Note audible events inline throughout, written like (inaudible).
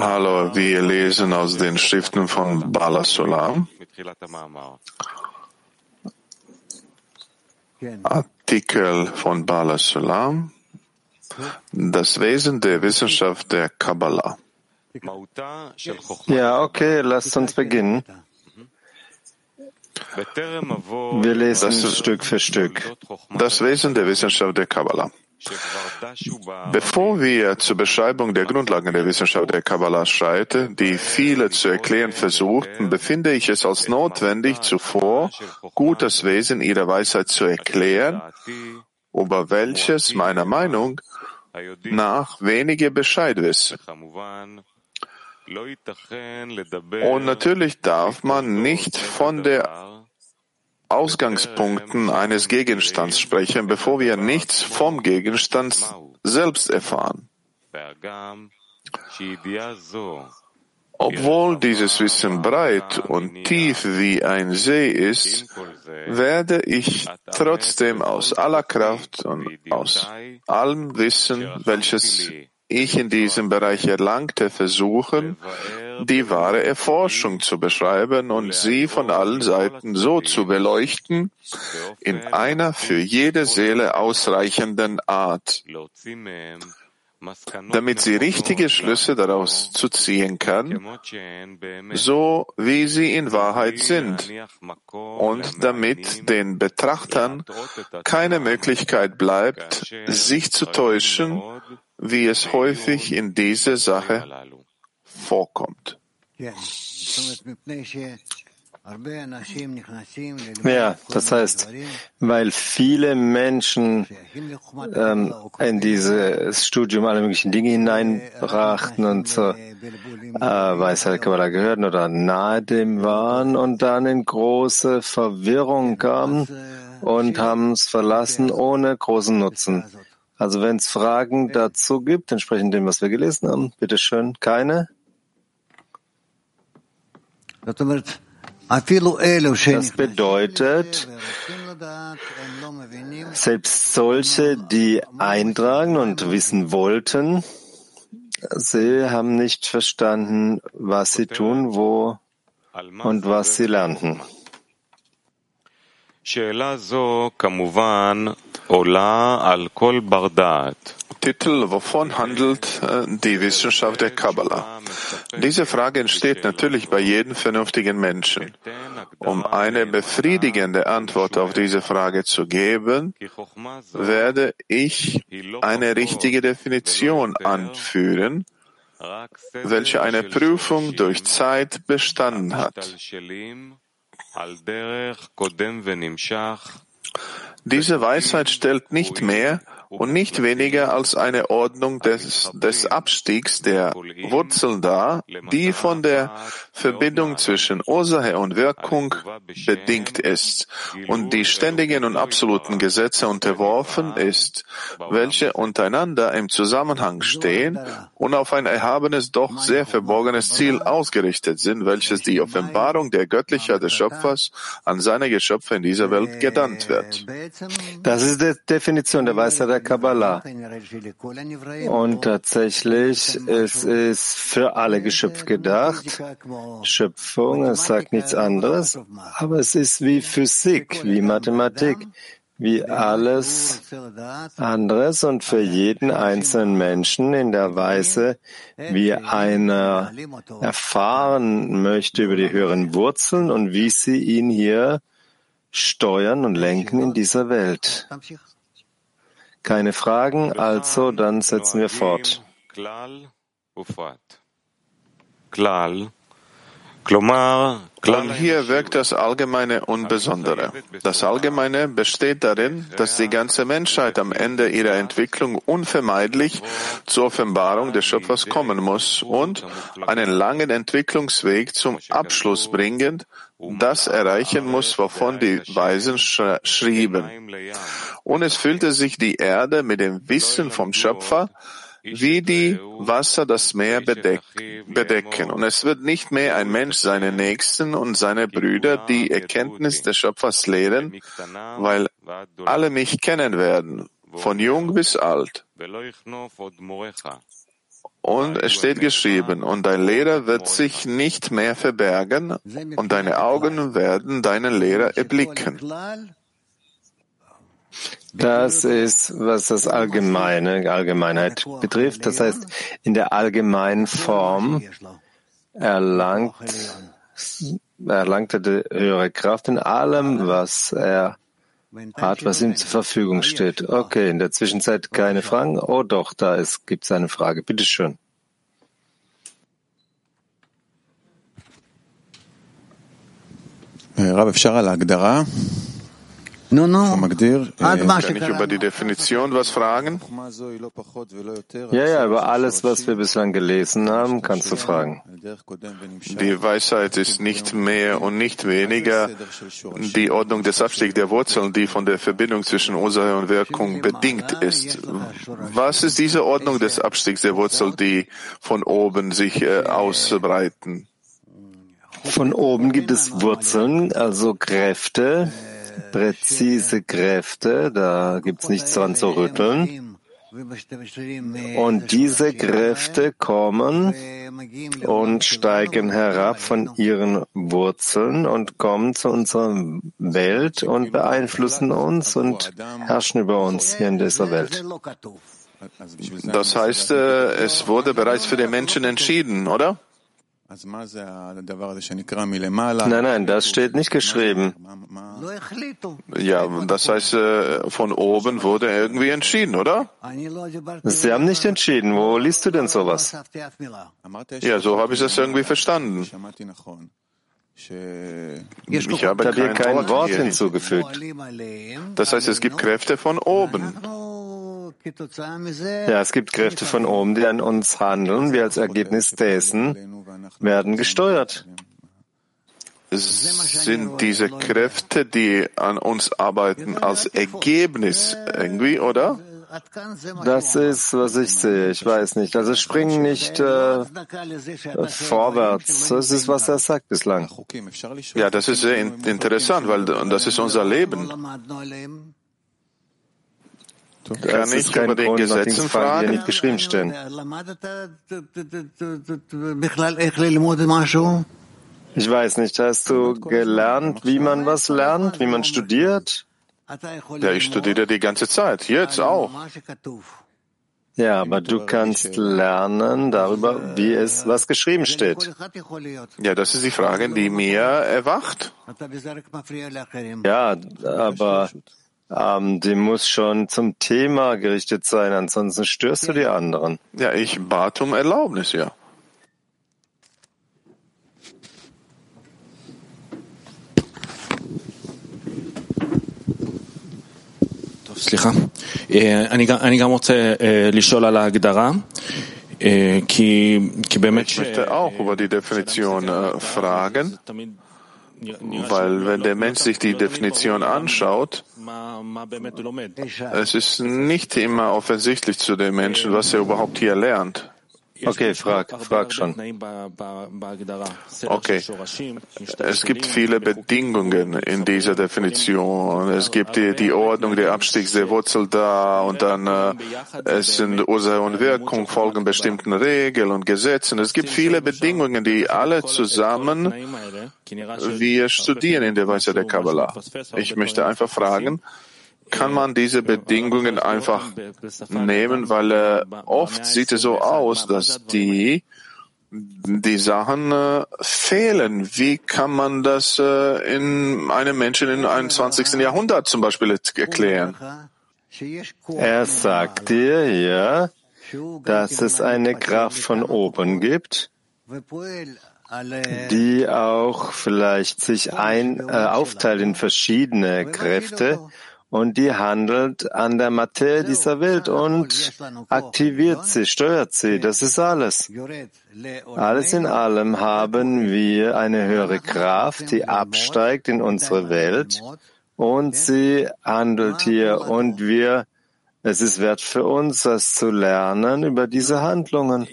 Hallo, wir lesen aus den Schriften von Bala Sulam. Artikel von Bala Sulam. Das Wesen der Wissenschaft der Kabbalah. Ja, okay, lasst uns beginnen. Wir lesen Das- Stück für Stück. Das Wesen der Wissenschaft der Kabbalah. Bevor wir zur Beschreibung der Grundlagen der Wissenschaft der Kabbalah schreiten, die viele zu erklären versuchten, befinde ich es als notwendig, zuvor gut das Wesen ihrer Weisheit zu erklären, über welches meiner Meinung nach wenige Bescheid wissen. Und natürlich darf man nicht von der Ausgangspunkten eines Gegenstands sprechen, bevor wir nichts vom Gegenstand selbst erfahren. Obwohl dieses Wissen breit und tief wie ein See ist, werde ich trotzdem aus aller Kraft und aus allem Wissen, welches ich in diesem Bereich erlangte, versuchen, die wahre Erforschung zu beschreiben und sie von allen Seiten so zu beleuchten, in einer für jede Seele ausreichenden Art, damit sie richtige Schlüsse daraus zu ziehen kann, so wie sie in Wahrheit sind, und damit den Betrachtern keine Möglichkeit bleibt, sich zu täuschen, wie es häufig in dieser Sache vorkommt. Ja, das heißt, weil viele Menschen ähm, in dieses Studium alle möglichen Dinge hineinbrachten und zur äh, Weisheit Kabbalah gehörten oder nahe dem waren und dann in große Verwirrung kamen und haben es verlassen ohne großen Nutzen. Also wenn es Fragen dazu gibt, entsprechend dem, was wir gelesen haben, bitteschön, keine? Das bedeutet, selbst solche, die eintragen und wissen wollten, sie haben nicht verstanden, was sie tun, wo und was sie lernten. Titel, wovon handelt äh, die Wissenschaft der Kabbalah? Diese Frage entsteht natürlich bei jedem vernünftigen Menschen. Um eine befriedigende Antwort auf diese Frage zu geben, werde ich eine richtige Definition anführen, welche eine Prüfung durch Zeit bestanden hat. Diese Weisheit stellt nicht mehr und nicht weniger als eine Ordnung des, des Abstiegs der Wurzeln dar, die von der Verbindung zwischen Ursache und Wirkung bedingt ist und die ständigen und absoluten Gesetze unterworfen ist, welche untereinander im Zusammenhang stehen und auf ein erhabenes, doch sehr verborgenes Ziel ausgerichtet sind, welches die Offenbarung der Göttlichkeit des Schöpfers an seine Geschöpfe in dieser Welt gedankt wird. Das ist die Definition der Weisheit der Kabbalah. Und tatsächlich, es ist für alle Geschöpfe gedacht. Schöpfung, es sagt nichts anderes, aber es ist wie Physik, wie Mathematik, wie alles anderes und für jeden einzelnen Menschen in der Weise, wie einer erfahren möchte über die höheren Wurzeln und wie sie ihn hier steuern und lenken in dieser Welt. Keine Fragen, also dann setzen wir fort. Und hier wirkt das Allgemeine und Besondere. Das Allgemeine besteht darin, dass die ganze Menschheit am Ende ihrer Entwicklung unvermeidlich zur Offenbarung des Schöpfers kommen muss und einen langen Entwicklungsweg zum Abschluss bringend, das erreichen muss, wovon die Weisen sch schrieben. Und es füllte sich die Erde mit dem Wissen vom Schöpfer, wie die Wasser das Meer bedeck bedecken. Und es wird nicht mehr ein Mensch seine Nächsten und seine Brüder die Erkenntnis des Schöpfers lehren, weil alle mich kennen werden, von jung bis alt. Und es steht geschrieben, und dein Lehrer wird sich nicht mehr verbergen, und deine Augen werden deinen Lehrer erblicken. Das ist, was das Allgemeine, Allgemeinheit betrifft. Das heißt, in der allgemeinen Form erlangt, erlangt er die höhere Kraft in allem, was er hat, was ihm zur Verfügung steht. Okay, in der Zwischenzeit keine Fragen? Oh doch, da gibt es eine Frage. Bitte schön. רב, אפשר על ההגדרה? No, no. Kann ich über die Definition was fragen? Ja, ja, über alles, was wir bislang gelesen haben, kannst du fragen. Die Weisheit ist nicht mehr und nicht weniger die Ordnung des Abstiegs der Wurzeln, die von der Verbindung zwischen Ursache und Wirkung bedingt ist. Was ist diese Ordnung des Abstiegs der Wurzeln, die von oben sich äh, ausbreiten? Von oben gibt es Wurzeln, also Kräfte, präzise Kräfte, da gibt's nichts dran zu rütteln. Und diese Kräfte kommen und steigen herab von ihren Wurzeln und kommen zu unserer Welt und beeinflussen uns und herrschen über uns hier in dieser Welt. Das heißt, äh, es wurde bereits für den Menschen entschieden, oder? Nein, nein, das steht nicht geschrieben. Ja, das heißt, äh, von oben wurde irgendwie entschieden, oder? Sie haben nicht entschieden. Wo liest du denn sowas? Ja, so habe ich das irgendwie verstanden. Ich habe hier kein Wort hinzugefügt. Das heißt, es gibt Kräfte von oben. Ja, es gibt Kräfte von oben, die an uns handeln. Wir als Ergebnis dessen werden gesteuert. Sind diese Kräfte, die an uns arbeiten, als Ergebnis irgendwie, oder? Das ist, was ich sehe. Ich weiß nicht. Also springen nicht äh, vorwärts. Das ist, was er sagt bislang. Ja, das ist sehr interessant, weil das ist unser Leben. Kann ich über den Gesetzen fragen? Nicht geschrieben stehen. Ich weiß nicht, hast du gelernt, wie man was lernt, wie man studiert? Ja, ich studiere die ganze Zeit, jetzt auch. Ja, aber du kannst lernen darüber, wie es was geschrieben steht. Ja, das ist die Frage, die mir erwacht. Ja, aber ähm, die muss schon zum Thema gerichtet sein, ansonsten störst du die anderen. Ja, ich bat um Erlaubnis, ja. סליחה. אני גם רוצה לשאול על ההגדרה, כי באמת... Ich möchte auch über die Definition fragen. Weil wenn der Mensch sich die Definition anschaut, es ist nicht immer offensichtlich zu dem Menschen, was er überhaupt hier lernt. Okay, frag, frag schon. Okay. Es gibt viele Bedingungen in dieser Definition. Es gibt die, die Ordnung der Abstiegs der Wurzel da und dann äh, es sind Ursache und Wirkung folgen bestimmten Regeln und Gesetzen. Es gibt viele Bedingungen, die alle zusammen wir studieren in der Weise der Kabbalah. Ich möchte einfach fragen, kann man diese Bedingungen einfach nehmen, weil äh, oft sieht es so aus, dass die die Sachen äh, fehlen. Wie kann man das äh, in einem Menschen im 21. Jahrhundert zum Beispiel erklären? Er sagt dir, ja, dass es eine Kraft von oben gibt, die auch vielleicht sich ein, äh, aufteilt in verschiedene Kräfte und die handelt an der Materie dieser Welt und aktiviert sie, steuert sie. Das ist alles. Alles in allem haben wir eine höhere Kraft, die absteigt in unsere Welt und sie handelt hier und wir es ist wert für uns, das zu lernen über diese Handlungen.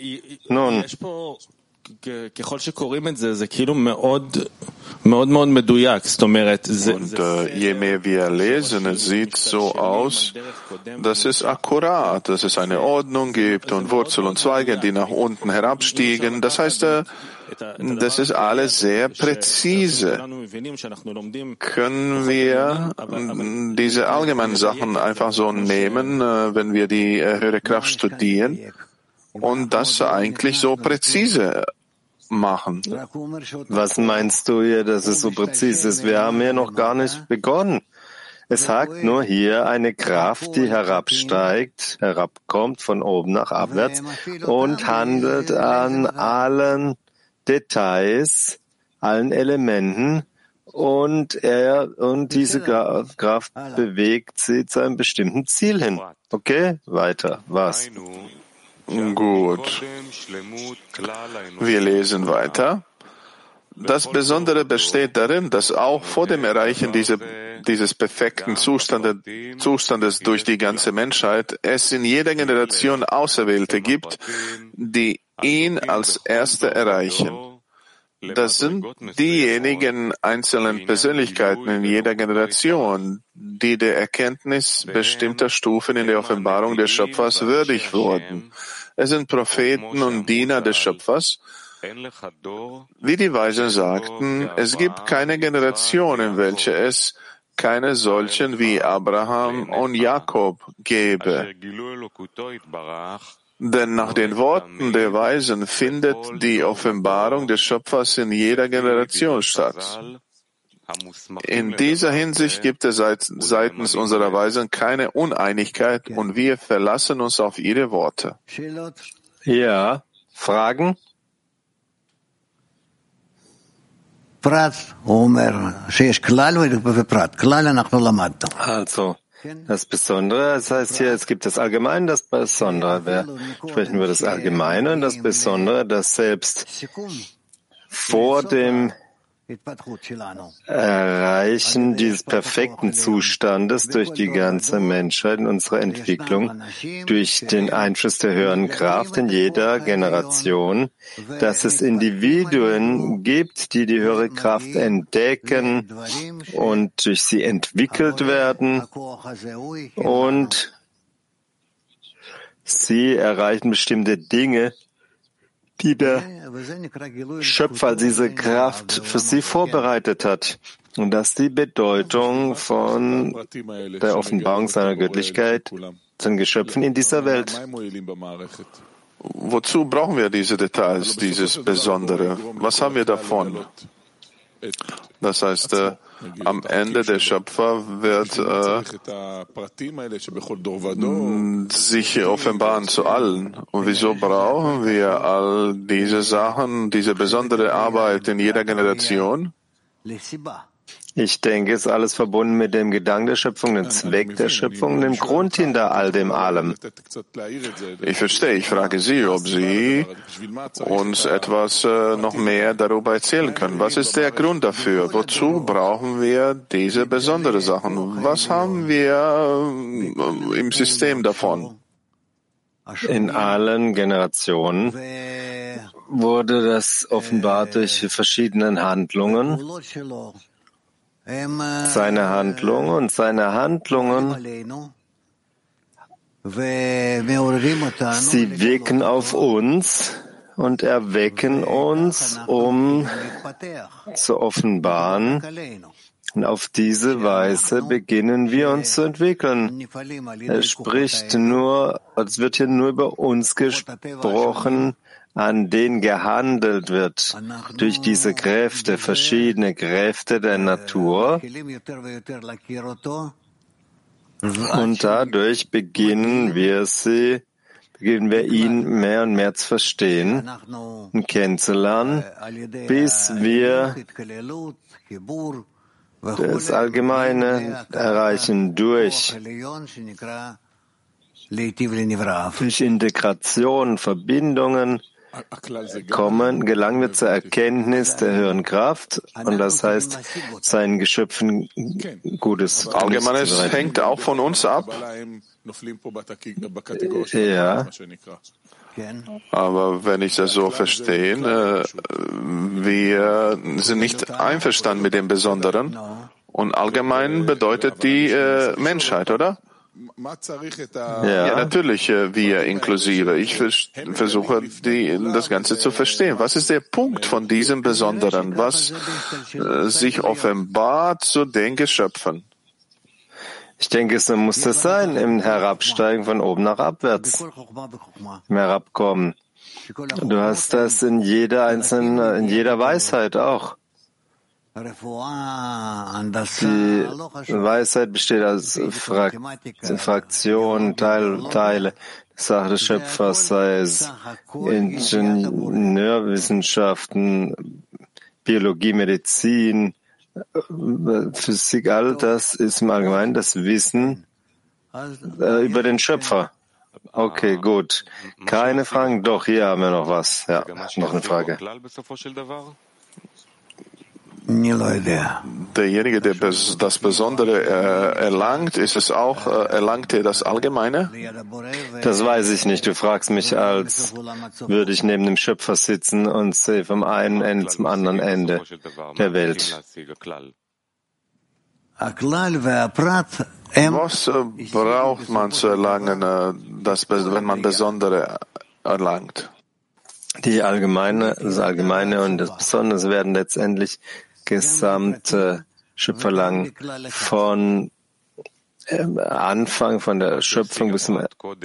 Nun, Und äh, je mehr wir lesen, es sieht so aus, dass es akkurat, dass es eine Ordnung gibt und Wurzel und Zweige, die nach unten herabstiegen. Das heißt, äh, das ist alles sehr präzise. Können wir äh, diese allgemeinen Sachen einfach so nehmen, äh, wenn wir die höhere Kraft studieren und das eigentlich so präzise machen? Was meinst du hier, dass es so präzise ist? Wir haben hier noch gar nicht begonnen. Es sagt nur hier eine Kraft, die herabsteigt, herabkommt von oben nach abwärts und handelt an allen Details, allen Elementen und er und diese Kraft bewegt sie zu einem bestimmten Ziel hin. Okay, weiter. Was? Gut. Wir lesen weiter. Das Besondere besteht darin, dass auch vor dem Erreichen dieser, dieses perfekten Zustande, Zustandes durch die ganze Menschheit es in jeder Generation Auserwählte gibt, die ihn als Erste erreichen. Das sind diejenigen einzelnen Persönlichkeiten in jeder Generation, die der Erkenntnis bestimmter Stufen in der Offenbarung des Schöpfers würdig wurden. Es sind Propheten und Diener des Schöpfers. Wie die Weisen sagten, es gibt keine Generation, in welcher es keine solchen wie Abraham und Jakob gäbe. Denn nach den Worten der Weisen findet die Offenbarung des Schöpfers in jeder Generation statt. In dieser Hinsicht gibt es seitens unserer Weisen keine Uneinigkeit und wir verlassen uns auf ihre Worte. Ja, Fragen? Also, das Besondere, das heißt hier, es gibt das Allgemeine, das Besondere. Wir sprechen über das Allgemeine und das Besondere, das selbst vor dem Erreichen dieses perfekten Zustandes durch die ganze Menschheit in unserer Entwicklung, durch den Einfluss der höheren Kraft in jeder Generation, dass es Individuen gibt, die die höhere Kraft entdecken und durch sie entwickelt werden und sie erreichen bestimmte Dinge, die der Schöpfer diese Kraft für sie vorbereitet hat. Und das ist die Bedeutung von der Offenbarung seiner Göttlichkeit den Geschöpfen in dieser Welt. Wozu brauchen wir diese Details, dieses Besondere? Was haben wir davon? Das heißt, äh, am Ende der Schöpfer wird äh, sich offenbaren zu allen. Und wieso brauchen wir all diese Sachen, diese besondere Arbeit in jeder Generation? Ich denke, es ist alles verbunden mit dem Gedanken der Schöpfung, dem Zweck der Schöpfung, dem Grund hinter all dem allem. Ich verstehe. Ich frage Sie, ob Sie uns etwas äh, noch mehr darüber erzählen können. Was ist der Grund dafür? Wozu brauchen wir diese besonderen Sachen? Was haben wir äh, im System davon? In allen Generationen wurde das offenbart durch verschiedene Handlungen seine Handlung und seine Handlungen, sie wirken auf uns und erwecken uns, um zu offenbaren. Und auf diese Weise beginnen wir uns zu entwickeln. Er spricht nur, es wird hier nur über uns gesprochen, an denen gehandelt wird durch diese Kräfte, verschiedene Kräfte der Natur. Und dadurch beginnen wir sie, beginnen wir ihn mehr und mehr zu verstehen und kennenzulernen, bis wir das Allgemeine erreichen durch durch Integration, Verbindungen, kommen, gelangen wir zur Erkenntnis der höheren Kraft und das heißt, seinen Geschöpfen Gutes. Allgemeines hängt auch von uns ab. Ja. Aber wenn ich das so verstehe, äh, wir sind nicht einverstanden mit dem Besonderen. Und allgemein bedeutet die äh, Menschheit, oder? Ja. natürlich, äh, wir inklusive. Ich vers versuche, die, das Ganze zu verstehen. Was ist der Punkt von diesem Besonderen, was äh, sich offenbart zu den Geschöpfen? Ich denke, es muss das sein, im Herabsteigen von oben nach abwärts, im Herabkommen. Du hast das in jeder einzelnen, in jeder Weisheit auch. Die Weisheit besteht aus Frak Fraktionen, Teil, Teile. Sache des Schöpfers, sei es Ingenieurwissenschaften, Biologie, Medizin, Physik, all das ist im Allgemeinen das Wissen äh, über den Schöpfer. Okay, gut. Keine Fragen? Doch, hier haben wir noch was. Ja, noch eine Frage. Derjenige, der das Besondere äh, erlangt, ist es auch, äh, erlangt er das Allgemeine? Das weiß ich nicht. Du fragst mich, als würde ich neben dem Schöpfer sitzen und sehe vom einen Ende zum anderen Ende der Welt. Was äh, braucht man zu erlangen, das, wenn man Besondere erlangt? Die allgemeine, das Allgemeine und das Besondere werden letztendlich gesamte Schöpferlang von ähm, Anfang von der Schöpfung bis zum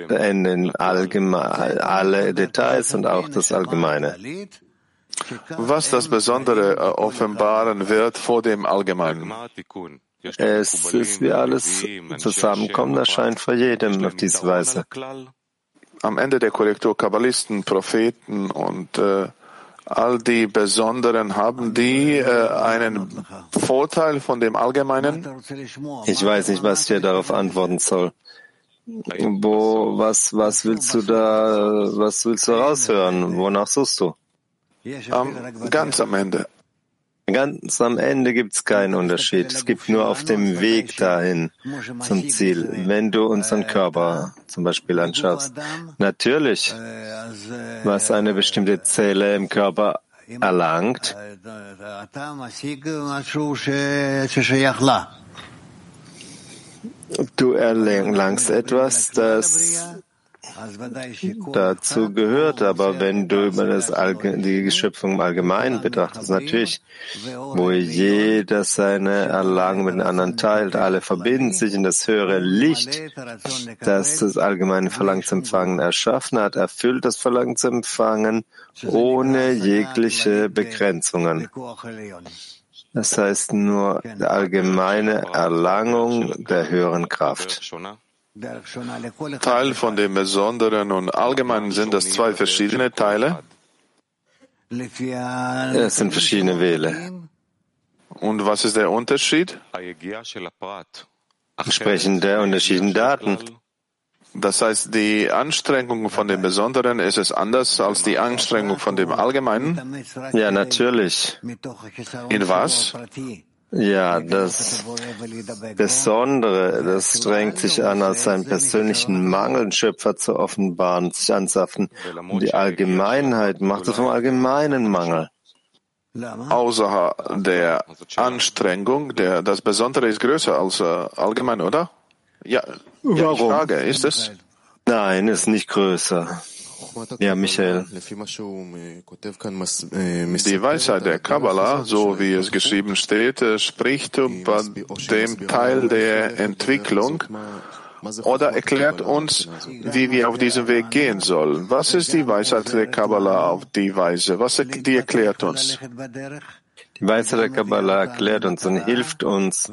Ende in allgemein, alle Details und auch das Allgemeine. Was das Besondere äh, offenbaren wird vor dem Allgemeinen. Es ist wie alles zusammenkommen, erscheint vor jedem auf diese Weise. Am Ende der Korrektur Kabbalisten, Propheten und äh, all die Besonderen, haben die äh, einen Vorteil von dem Allgemeinen? Ich weiß nicht, was ich dir darauf antworten soll. Wo, was, was willst du da, was willst du raushören? Wonach suchst du? Am, ganz am Ende. Ganz am Ende gibt es keinen Unterschied. Es gibt nur auf dem Weg dahin zum Ziel. Wenn du unseren Körper zum Beispiel anschaust, natürlich, was eine bestimmte Zelle im Körper erlangt, du erlangst etwas, das dazu gehört. Aber wenn du über das Allge die Schöpfung im Allgemeinen betrachtest, natürlich, wo jeder seine Erlangen mit den anderen teilt, alle verbinden sich in das höhere Licht, das das allgemeine Verlangen zu empfangen erschaffen hat, erfüllt das Verlangen zu empfangen ohne jegliche Begrenzungen. Das heißt nur die allgemeine Erlangung der höheren Kraft. Teil von dem Besonderen und Allgemeinen sind das zwei verschiedene Teile? Es sind verschiedene Wele. Und was ist der Unterschied? Sprechen der unterschiedlichen Daten. Das heißt, die Anstrengung von dem Besonderen ist es anders als die Anstrengung von dem Allgemeinen? Ja, natürlich. In was? Ja, das Besondere, das strengt sich an, als seinen persönlichen Mangel Schöpfer zu offenbaren, sich anzapfen. Und die Allgemeinheit macht es vom allgemeinen Mangel. Außer der Anstrengung, der, das Besondere ist größer als äh, allgemein, oder? Ja, ja Warum? ich frage, ist es? Nein, ist nicht größer. Ja, Michael. Die Weisheit der Kabbalah, so wie es geschrieben steht, spricht über dem Teil der Entwicklung oder erklärt uns, wie wir auf diesem Weg gehen sollen. Was ist die Weisheit der Kabbalah auf die Weise? Was die erklärt uns? Die Weisheit der Kabbalah erklärt uns und hilft uns,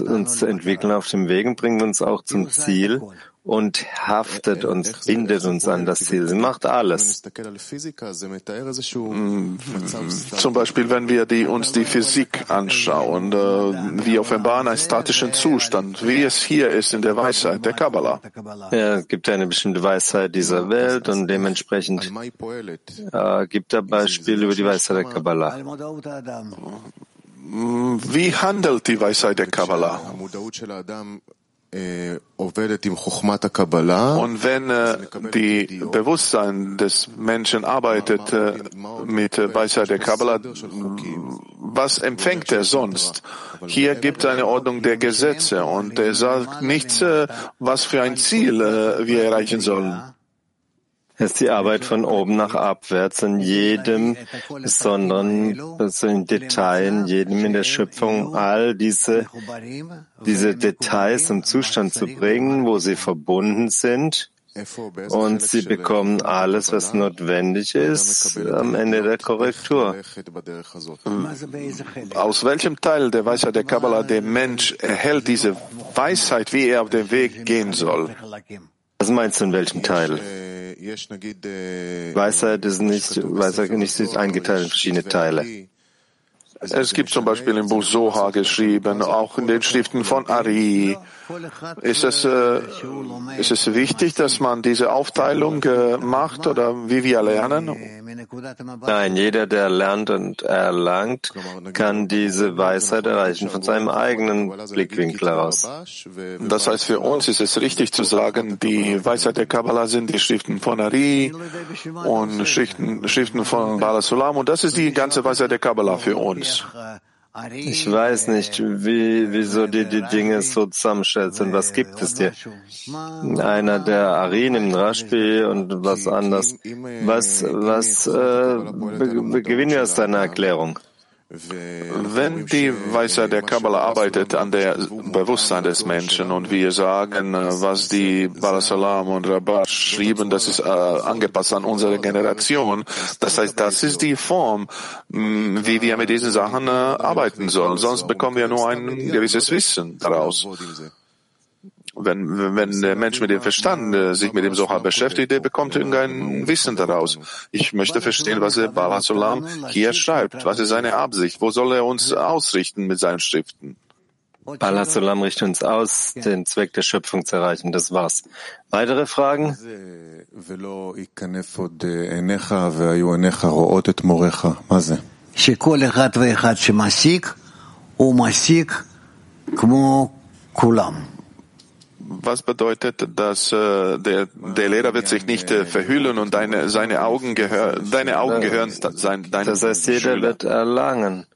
uns zu entwickeln auf dem Weg und bringt uns auch zum Ziel und haftet uns, bindet uns an das Ziel. Sie macht alles. Mm, zum Beispiel, wenn wir die, uns die Physik anschauen, äh, wir offenbaren einen statischen Zustand, wie es hier ist in der Weisheit der Kabbalah. Ja, es gibt eine bestimmte Weisheit dieser Welt und dementsprechend äh, gibt er Beispiele über die Weisheit der Kabbalah. Wie handelt die Weisheit der Kabbalah? Äh, Und wenn äh, die Bewusstsein des Menschen arbeitet äh, mit Weisheit der Kabbalah, was empfängt er sonst? Hier gibt es eine Ordnung der Gesetze und er sagt nichts, äh, was für ein Ziel äh, wir erreichen sollen. Es ist die Arbeit von oben nach abwärts in jedem besonderen, also in Detail, jedem in der Schöpfung, all diese, diese Details zum Zustand zu bringen, wo sie verbunden sind. Und sie bekommen alles, was notwendig ist, am Ende der Korrektur. Aus welchem Teil der Weisheit der Kabbalah der Mensch erhält diese Weisheit, wie er auf den Weg gehen soll? Was meinst du in welchem Teil? Weisheit ist nicht, Weisheit nicht eingeteilt in verschiedene Teile. Es gibt zum Beispiel im Buch Soha geschrieben, auch in den Schriften von Ari. Ist es, äh, ist es wichtig, dass man diese Aufteilung äh, macht oder wie wir lernen? Nein, jeder, der lernt und erlangt, kann diese Weisheit erreichen von seinem eigenen Blickwinkel heraus. Das heißt, für uns ist es richtig zu sagen, die Weisheit der Kabbalah sind die Schriften von Ari und Schriften, Schriften von Bala Sulam und das ist die ganze Weisheit der Kabbalah für uns. Ich weiß nicht, wie, wieso du die Dinge so zusammenstellst und was gibt es dir? Einer der Arin im Rashbi und was anders. Was, was äh, gewinnen wir aus deiner Erklärung? Wenn die Weisheit der Kabbalah arbeitet an der Bewusstsein des Menschen und wir sagen, was die Balasalam und Rabbah schrieben, das ist äh, angepasst an unsere Generation. Das heißt, das ist die Form, wie wir mit diesen Sachen äh, arbeiten sollen. Sonst bekommen wir nur ein gewisses Wissen daraus. Wenn, wenn der Mensch mit dem Verstand äh, sich mit dem Soha beschäftigt, der bekommt irgendein Wissen daraus. Ich möchte verstehen, was der Bala Solam hier schreibt. Was ist seine Absicht? Wo soll er uns ausrichten mit seinen Schriften? Bala Solam richtet uns aus, den Zweck der Schöpfung zu erreichen. Das war's. Weitere Fragen? שכל was bedeutet, dass äh, der, der Lehrer wird sich nicht äh, verhüllen und deine, seine Augen gehör, deine Augen gehören sein, Das heißt, jeder Schüler. wird erlangen.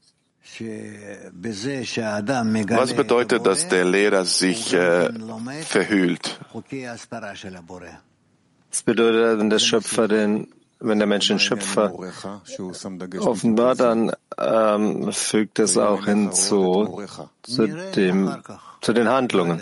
Was bedeutet, dass der Lehrer sich äh, verhüllt? Das bedeutet, wenn der Schöpfer den, wenn der Mensch den Schöpfer offenbart, dann ähm, fügt es auch hinzu zu dem, zu den Handlungen.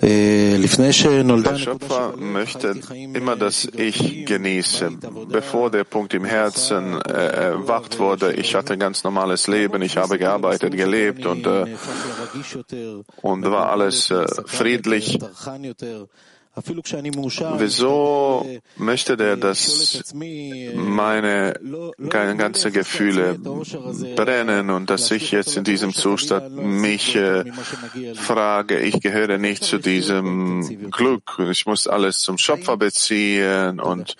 Der Schöpfer möchte immer, dass ich genieße. Bevor der Punkt im Herzen äh, erwacht wurde, ich hatte ein ganz normales Leben, ich habe gearbeitet, gelebt und, äh, und war alles äh, friedlich. Wieso möchte der, dass meine ganzen Gefühle brennen und dass ich jetzt in diesem Zustand mich äh, frage, ich gehöre nicht zu diesem Glück, ich muss alles zum Schöpfer beziehen und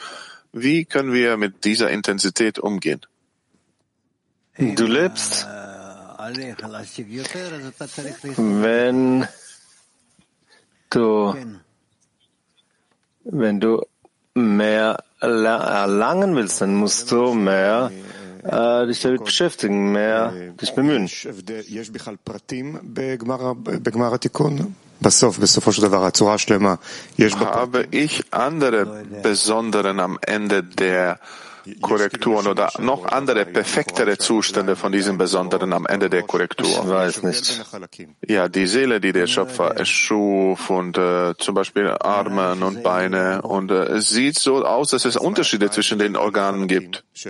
wie können wir mit dieser Intensität umgehen? Du lebst, wenn du wenn du mehr erlangen willst, dann musst du mehr äh, dich damit beschäftigen, mehr dich bemühen. Habe ich andere Besonderen am Ende der Korrekturen oder noch andere perfektere Zustände von diesem Besonderen am Ende der Korrektur? Ich weiß nicht. Ja, die Seele, die der Schöpfer erschuf und äh, zum Beispiel Arme und Beine und äh, es sieht so aus, dass es Unterschiede zwischen den Organen gibt. Ich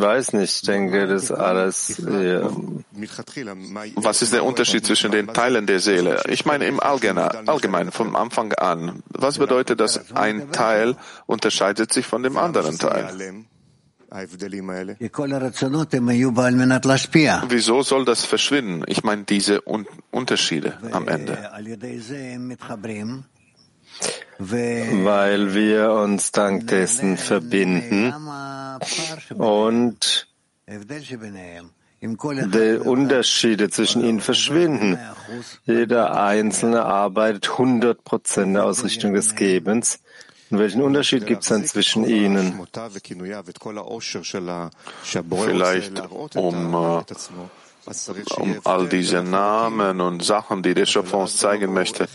weiß nicht. Ich denke, das alles. Äh, Was ist der Unterschied zwischen den Teilen der Seele? Ich meine im Allgemeinen, allgemein vom Anfang an. Was bedeutet, dass ein Teil unterscheidet sich von dem anderen Teil? Wieso soll das verschwinden? Ich meine diese Un Unterschiede am Ende. Weil wir uns dank dessen verbinden und die Unterschiede zwischen ihnen verschwinden. Jeder Einzelne arbeitet 100 Prozent der Ausrichtung des Gebens. Und welchen Unterschied gibt es dann zwischen ihnen? Vielleicht um, äh, um all diese Namen und Sachen, die der Schöpfer uns zeigen möchte,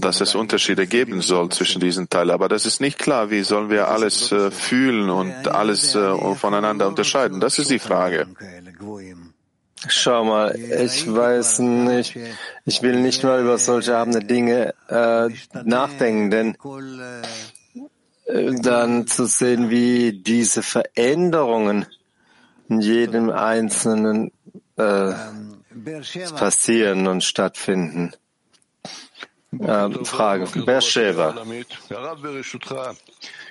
dass es Unterschiede geben soll zwischen diesen Teilen. Aber das ist nicht klar. Wie sollen wir alles äh, fühlen und alles äh, voneinander unterscheiden? Das ist die Frage. Schau mal, ich weiß nicht, ich will nicht mal über solche abende Dinge äh, nachdenken, denn äh, dann zu sehen, wie diese Veränderungen in jedem Einzelnen äh, passieren und stattfinden. Ähm, Frage von Beersheba.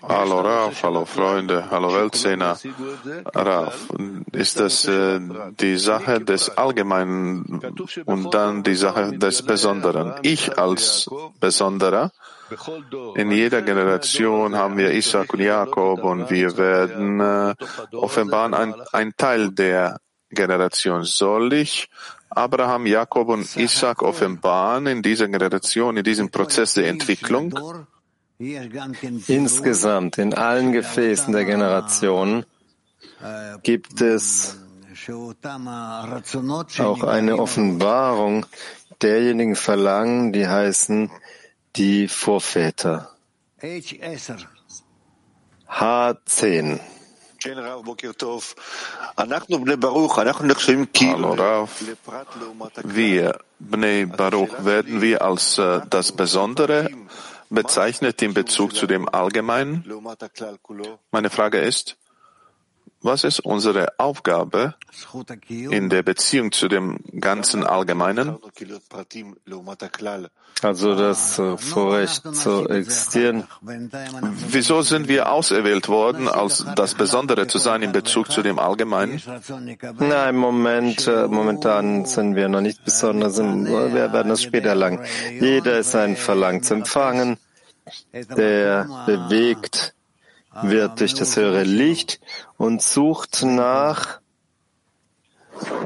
Hallo Raf, hallo Freunde, hallo Weltzehner. Raf, ist das äh, die Sache des Allgemeinen und dann die Sache des Besonderen? Ich als Besonderer, in jeder Generation haben wir Isaac und Jakob und wir werden äh, offenbaren ein, ein Teil der Generation. Soll ich Abraham, Jakob und Isaac offenbaren in dieser Generation, in diesem Prozess der Entwicklung? Insgesamt in allen Gefäßen der Generation gibt es auch eine Offenbarung derjenigen Verlangen, die heißen die Vorväter. H10. Hallo Rav. Wir, Bnei Baruch, werden wir als äh, das Besondere bezeichnet in Bezug zu dem Allgemeinen? Meine Frage ist, was ist unsere Aufgabe in der Beziehung zu dem ganzen Allgemeinen? Also das äh, Vorrecht zu existieren. Wieso sind wir auserwählt worden, als das Besondere zu sein in Bezug zu dem Allgemeinen? Na, im Moment, äh, momentan sind wir noch nicht besonders. Wir werden es später lang. Jeder ist ein Verlangen zu empfangen, der bewegt wird durch das höhere Licht und sucht nach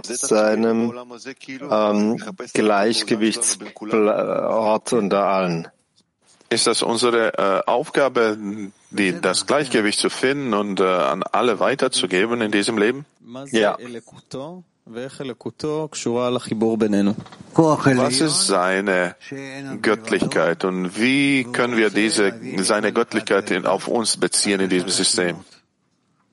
seinem ähm, Gleichgewichtsort unter allen. Ist das unsere äh, Aufgabe, die, das Gleichgewicht zu finden und äh, an alle weiterzugeben in diesem Leben? Ja. Was ist seine Göttlichkeit? und wie können wir diese, seine Göttlichkeit auf uns beziehen in diesem System?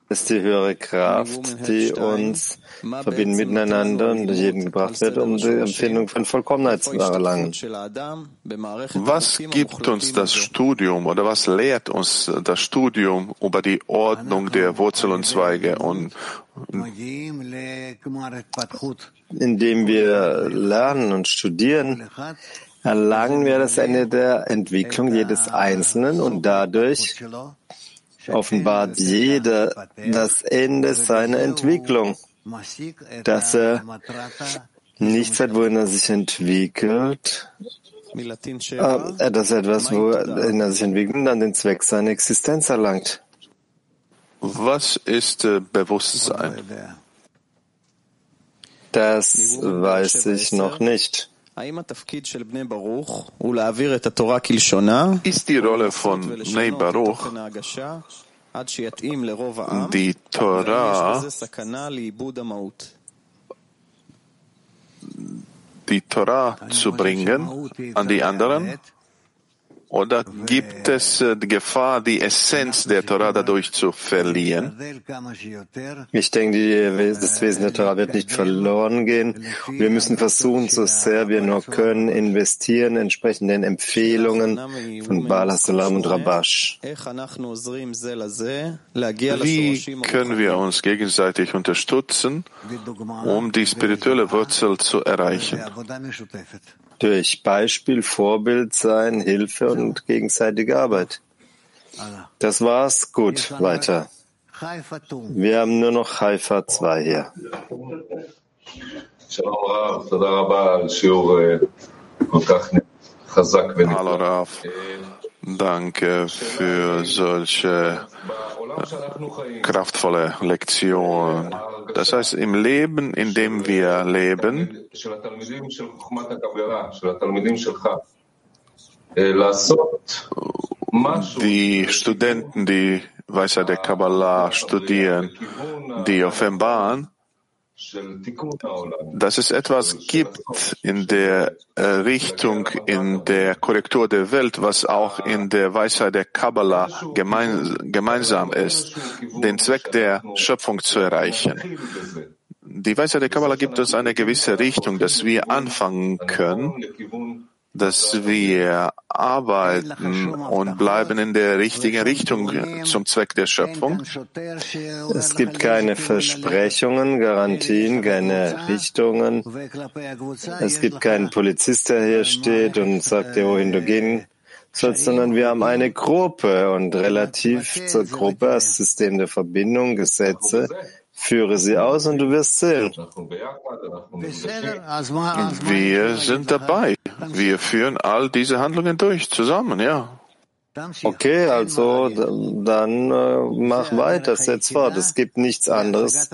Das ist die höhere Kraft, die uns verbinden miteinander und durch jeden gebracht wird, um die Empfindung von Vollkommenheit zu erlangen. Was gibt uns das Studium oder was lehrt uns das Studium über die Ordnung der Wurzel und Zweige und indem wir lernen und studieren, erlangen wir das Ende der Entwicklung jedes Einzelnen und dadurch offenbart jeder das Ende seiner Entwicklung, dass er nichts hat, wohin er sich entwickelt, äh, dass er etwas, wohin er sich entwickelt und dann den Zweck seiner Existenz erlangt. Was ist äh, Bewusstsein? Das weiß ich noch nicht. Ist die Rolle von Bnei Baruch, die Torah, die Torah zu bringen an die anderen Oder gibt es äh, die Gefahr, die Essenz der Torah dadurch zu verlieren? Ich denke, die, das Wesen der Torah wird nicht verloren gehen. Wir müssen versuchen, so sehr wir nur können, investieren, entsprechend den Empfehlungen von Baal Hassalam und Rabash. Wie können wir uns gegenseitig unterstützen, um die spirituelle Wurzel zu erreichen? Durch Beispiel, Vorbild sein, Hilfe und gegenseitige Arbeit. Das war's. Gut, weiter. Wir haben nur noch Haifa 2 hier. Hallo Rav, danke für solche kraftvolle Lektion. Das heißt, im Leben, in dem wir leben, die Studenten, die Weisheit der Kabbalah studieren, die offenbaren, dass es etwas gibt in der äh, Richtung, in der Korrektur der Welt, was auch in der Weisheit der Kabbalah gemein, gemeinsam ist, den Zweck der Schöpfung zu erreichen. Die Weisheit der Kabbalah gibt uns eine gewisse Richtung, dass wir anfangen können, dass wir arbeiten und bleiben in der richtigen Richtung zum Zweck der Schöpfung. Es gibt keine Versprechungen, Garantien, keine Richtungen. Es gibt keinen Polizist, der hier steht und sagt dir, wohin du gehen sollst, sondern wir haben eine Gruppe und relativ zur Gruppe das System der Verbindung, Gesetze, Führe sie aus und du wirst sehen. Wir sind dabei. Wir führen all diese Handlungen durch, zusammen, ja. Okay, also dann äh, mach weiter, setz fort. Es gibt nichts anderes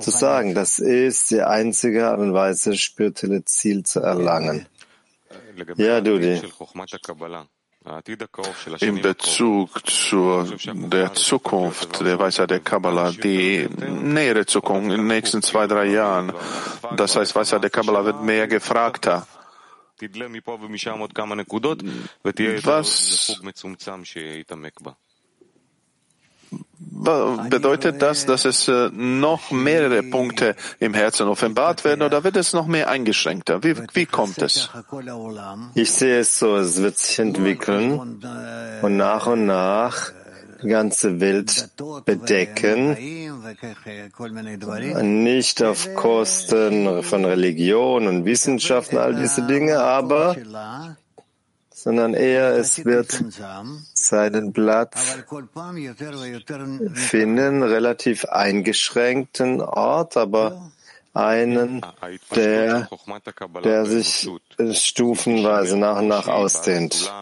zu sagen. Das ist die einzige Art und Weise, spirituelle Ziel zu erlangen. Ja, Dudi in Bezug zu der Zukunft der Weisheit der Kabbalah, die nähere Zukunft in den nächsten zwei, drei Jahren. Das heißt, Weisheit der Kabbalah wird mehr gefragter. Was Bedeutet das, dass es äh, noch mehrere Punkte im Herzen offenbart werden oder wird es noch mehr eingeschränkter? Wie, wie kommt es? Ich sehe es so, es wird sich entwickeln und nach und nach die ganze Welt bedecken, nicht auf Kosten von Religion und Wissenschaften, all diese Dinge, aber sondern eher es wird seinen Platz finden, relativ eingeschränkten Ort, aber einen, der, der sich stufenweise nach und nach ausdehnt.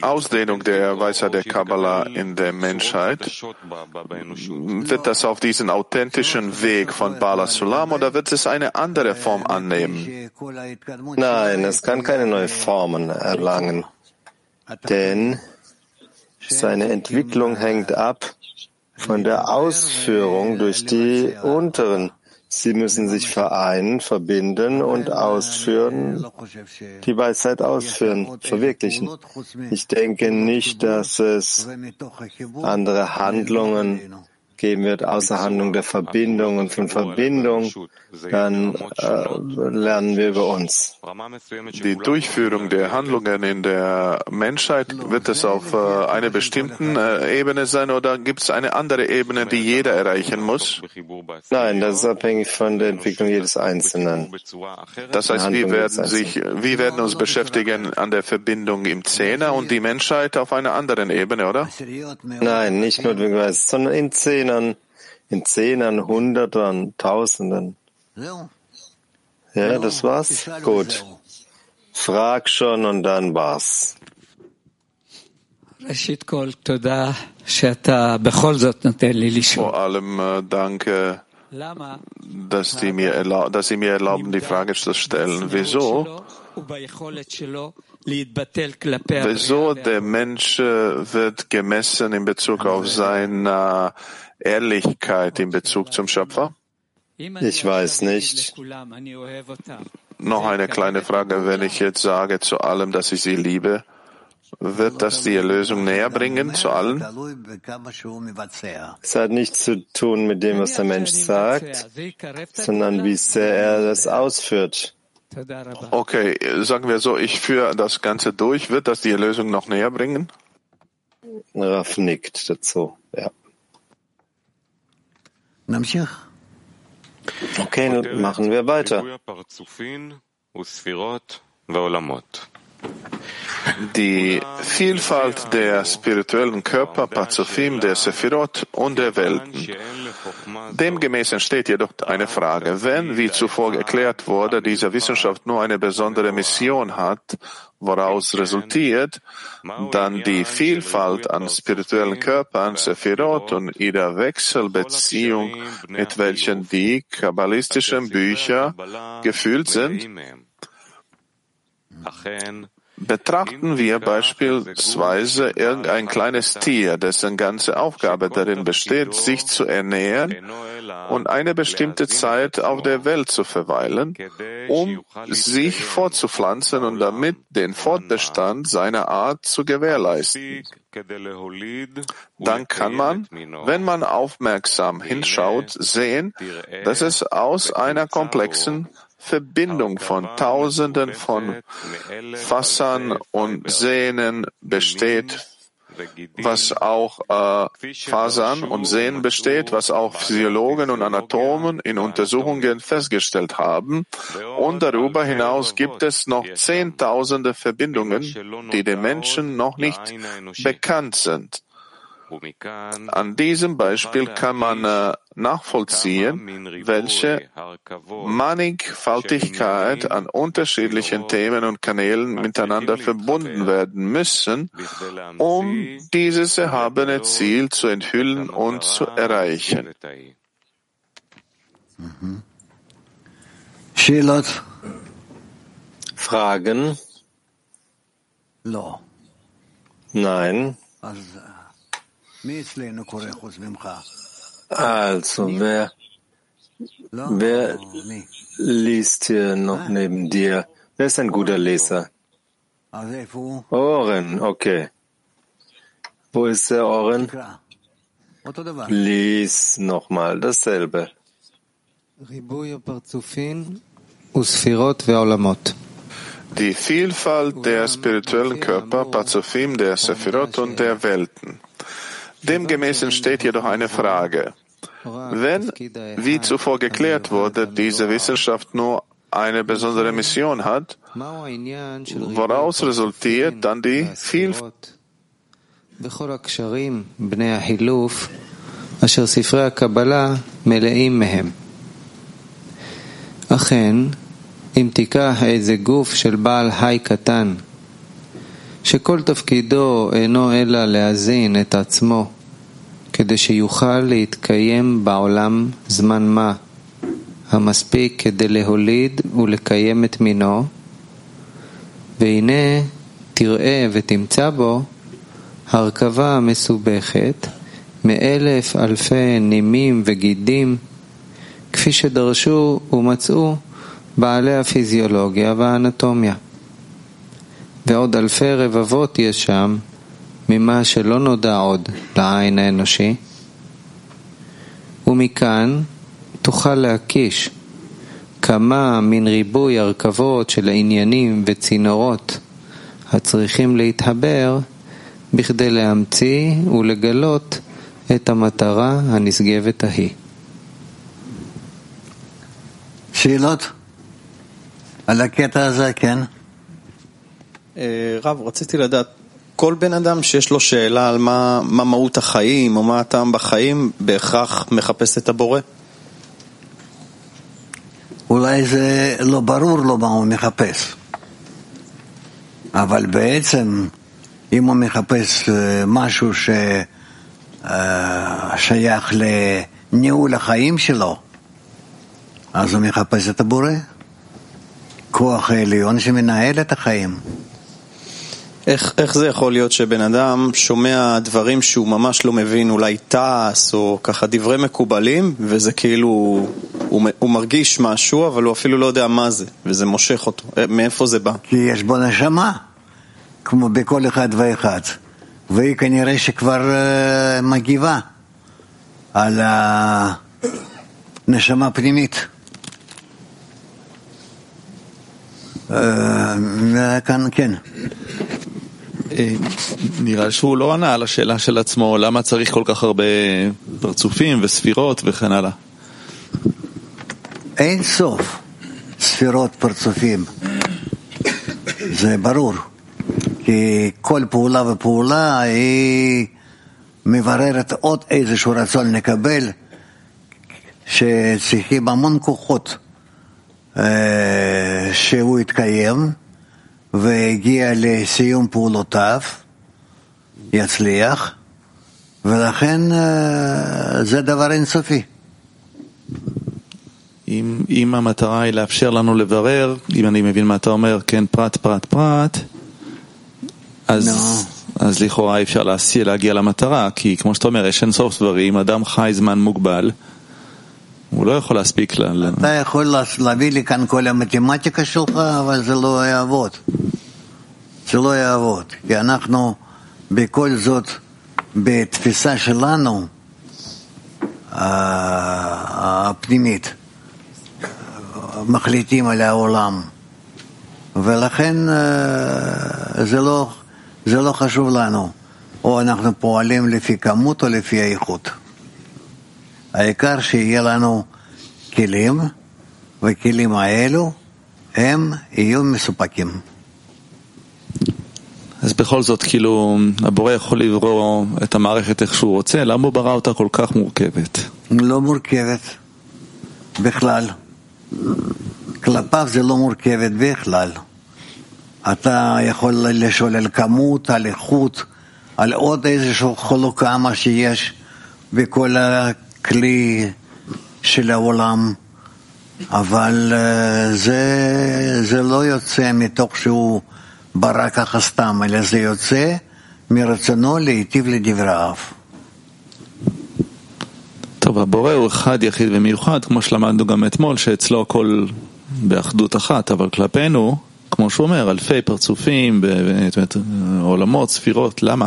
Ausdehnung der Weisheit der Kabbalah in der Menschheit, wird das auf diesen authentischen Weg von Bala Sulam oder wird es eine andere Form annehmen? Nein, es kann keine neue Formen erlangen, denn seine Entwicklung hängt ab von der Ausführung durch die unteren Sie müssen sich vereinen, verbinden und ausführen, die Weisheit ausführen, verwirklichen. Ich denke nicht, dass es andere Handlungen geben wird, außer Handlung der Verbindung. Und von Verbindung dann äh, lernen wir über uns. Die Durchführung der Handlungen in der Menschheit, wird es auf äh, einer bestimmten äh, Ebene sein oder gibt es eine andere Ebene, die jeder erreichen muss? Nein, das ist abhängig von der Entwicklung jedes Einzelnen. Das heißt, wir werden sich, wir werden uns beschäftigen an der Verbindung im Zehner und die Menschheit auf einer anderen Ebene, oder? Nein, nicht notwendigerweise, sondern in Zehner Zehnern, in Zehnern, Hundertern, Tausenden. Ja, das war's? Gut. Frag schon und dann war's. Vor allem äh, danke, dass, die mir dass Sie mir erlauben, die Frage zu stellen. Wieso? Wieso der Mensch äh, wird gemessen in Bezug auf seine Ehrlichkeit in Bezug zum Schöpfer? Ich weiß nicht. Noch eine kleine Frage, wenn ich jetzt sage zu allem, dass ich sie liebe, wird das die Erlösung näher bringen zu allen? Es hat nichts zu tun mit dem, was der Mensch sagt, sondern wie sehr er das ausführt. Okay, sagen wir so, ich führe das Ganze durch. Wird das die Erlösung noch näher bringen? Raff nickt dazu, ja. Okay, machen wir weiter. Die Vielfalt der spirituellen Körper, Pazufim, der Sephirot und der Welten. Demgemäß entsteht jedoch eine Frage. Wenn, wie zuvor erklärt wurde, diese Wissenschaft nur eine besondere Mission hat, woraus resultiert, dann die Vielfalt an spirituellen Körpern, Sephirot und ihrer Wechselbeziehung, mit welchen die kabbalistischen Bücher gefüllt sind, Betrachten wir beispielsweise irgendein kleines Tier, dessen ganze Aufgabe darin besteht, sich zu ernähren und eine bestimmte Zeit auf der Welt zu verweilen, um sich fortzupflanzen und damit den Fortbestand seiner Art zu gewährleisten. Dann kann man, wenn man aufmerksam hinschaut, sehen, dass es aus einer komplexen Verbindung von Tausenden von Fassern und Sehnen besteht, was auch äh, Fasern und Sehnen besteht, was auch Physiologen und Anatomen in Untersuchungen festgestellt haben. Und darüber hinaus gibt es noch Zehntausende Verbindungen, die den Menschen noch nicht bekannt sind. An diesem Beispiel kann man äh, nachvollziehen, welche Mannigfaltigkeit an unterschiedlichen Themen und Kanälen miteinander verbunden werden müssen, um dieses erhabene Ziel zu enthüllen und zu erreichen. Fragen? Nein. Also, wer, wer liest hier noch neben dir? Wer ist ein guter Leser? Oren, okay. Wo ist der Oren? Lies nochmal dasselbe. Die Vielfalt der spirituellen Körper, Pazufim, der Sephirot und der Welten. Demgemäß entsteht jedoch eine Frage. Wenn, wie zuvor geklärt wurde, diese Wissenschaft nur eine besondere Mission hat, woraus resultiert dann die Vielfalt? אכן, אם תיקח איזה גוף של בעל היי קטן שכל תפקידו אינו אלא להזין את עצמו כדי שיוכל להתקיים בעולם זמן מה המספיק כדי להוליד ולקיים את מינו, והנה תראה ותמצא בו הרכבה מסובכת מאלף אלפי נימים וגידים, כפי שדרשו ומצאו בעלי הפיזיולוגיה והאנטומיה. ועוד אלפי רבבות יש שם ממה שלא נודע עוד לעין האנושי, ומכאן תוכל להקיש כמה מן ריבוי הרכבות של העניינים וצינורות הצריכים להתחבר בכדי להמציא ולגלות את המטרה הנשגבת ההיא. שאלות? על הקטע הזה, כן? רב, רציתי לדעת, כל בן אדם שיש לו שאלה על מה, מה מהות החיים או מה הטעם בחיים, בהכרח מחפש את הבורא? אולי זה לא ברור לו מה הוא מחפש, אבל בעצם אם הוא מחפש משהו ששייך לניהול החיים שלו, אז הוא מחפש את הבורא, כוח העליון שמנהל את החיים. איך, איך זה יכול להיות שבן אדם שומע דברים שהוא ממש לא מבין, אולי תעש או ככה דברי מקובלים, וזה כאילו, הוא, הוא מרגיש משהו, אבל הוא אפילו לא יודע מה זה, וזה מושך אותו. מאיפה זה בא? כי יש בו נשמה. כמו בכל אחד ואחד. והיא כנראה שכבר מגיבה על הנשמה הפנימית. כאן כן. נראה שהוא לא ענה על השאלה של עצמו, למה צריך כל כך הרבה פרצופים וספירות וכן הלאה. אין סוף ספירות פרצופים, זה ברור, כי כל פעולה ופעולה היא מבררת עוד איזשהו רצון לקבל, שצריכים המון כוחות שהוא יתקיים והגיע לסיום פעולותיו, יצליח, ולכן זה דבר אינסופי. אם, אם המטרה היא לאפשר לנו לברר, אם אני מבין מה אתה אומר, כן, פרט, פרט, פרט, אז, no. אז לכאורה אי אפשר להגיע למטרה, כי כמו שאתה אומר, יש אין סוף דברים, אדם חי זמן מוגבל, הוא לא יכול להספיק ל... אתה יכול להביא לי כאן כל המתמטיקה שלך, אבל זה לא יעבוד. זה לא יעבוד, כי אנחנו בכל זאת, בתפיסה שלנו הפנימית, מחליטים על העולם, ולכן זה לא, זה לא חשוב לנו, או אנחנו פועלים לפי כמות או לפי האיכות. העיקר שיהיה לנו כלים, וכלים האלו הם יהיו מסופקים. אז בכל זאת, כאילו, הבורא יכול לברוא את המערכת איך שהוא רוצה, למה הוא ברא אותה כל כך מורכבת? לא מורכבת, בכלל. כלפיו זה לא מורכבת בכלל. אתה יכול לשאול על כמות, על איכות, על עוד איזושהי חלוקה, מה שיש בכל הכלי של העולם, אבל זה, זה לא יוצא מתוך שהוא ברא ככה סתם, אלא זה יוצא מרצונו להיטיב לדבריו. טוב, הבורא הוא אחד יחיד ומיוחד, כמו שלמדנו גם אתמול, שאצלו הכל באחדות אחת, אבל כלפינו, כמו שהוא אומר, אלפי פרצופים, עולמות, ספירות, למה?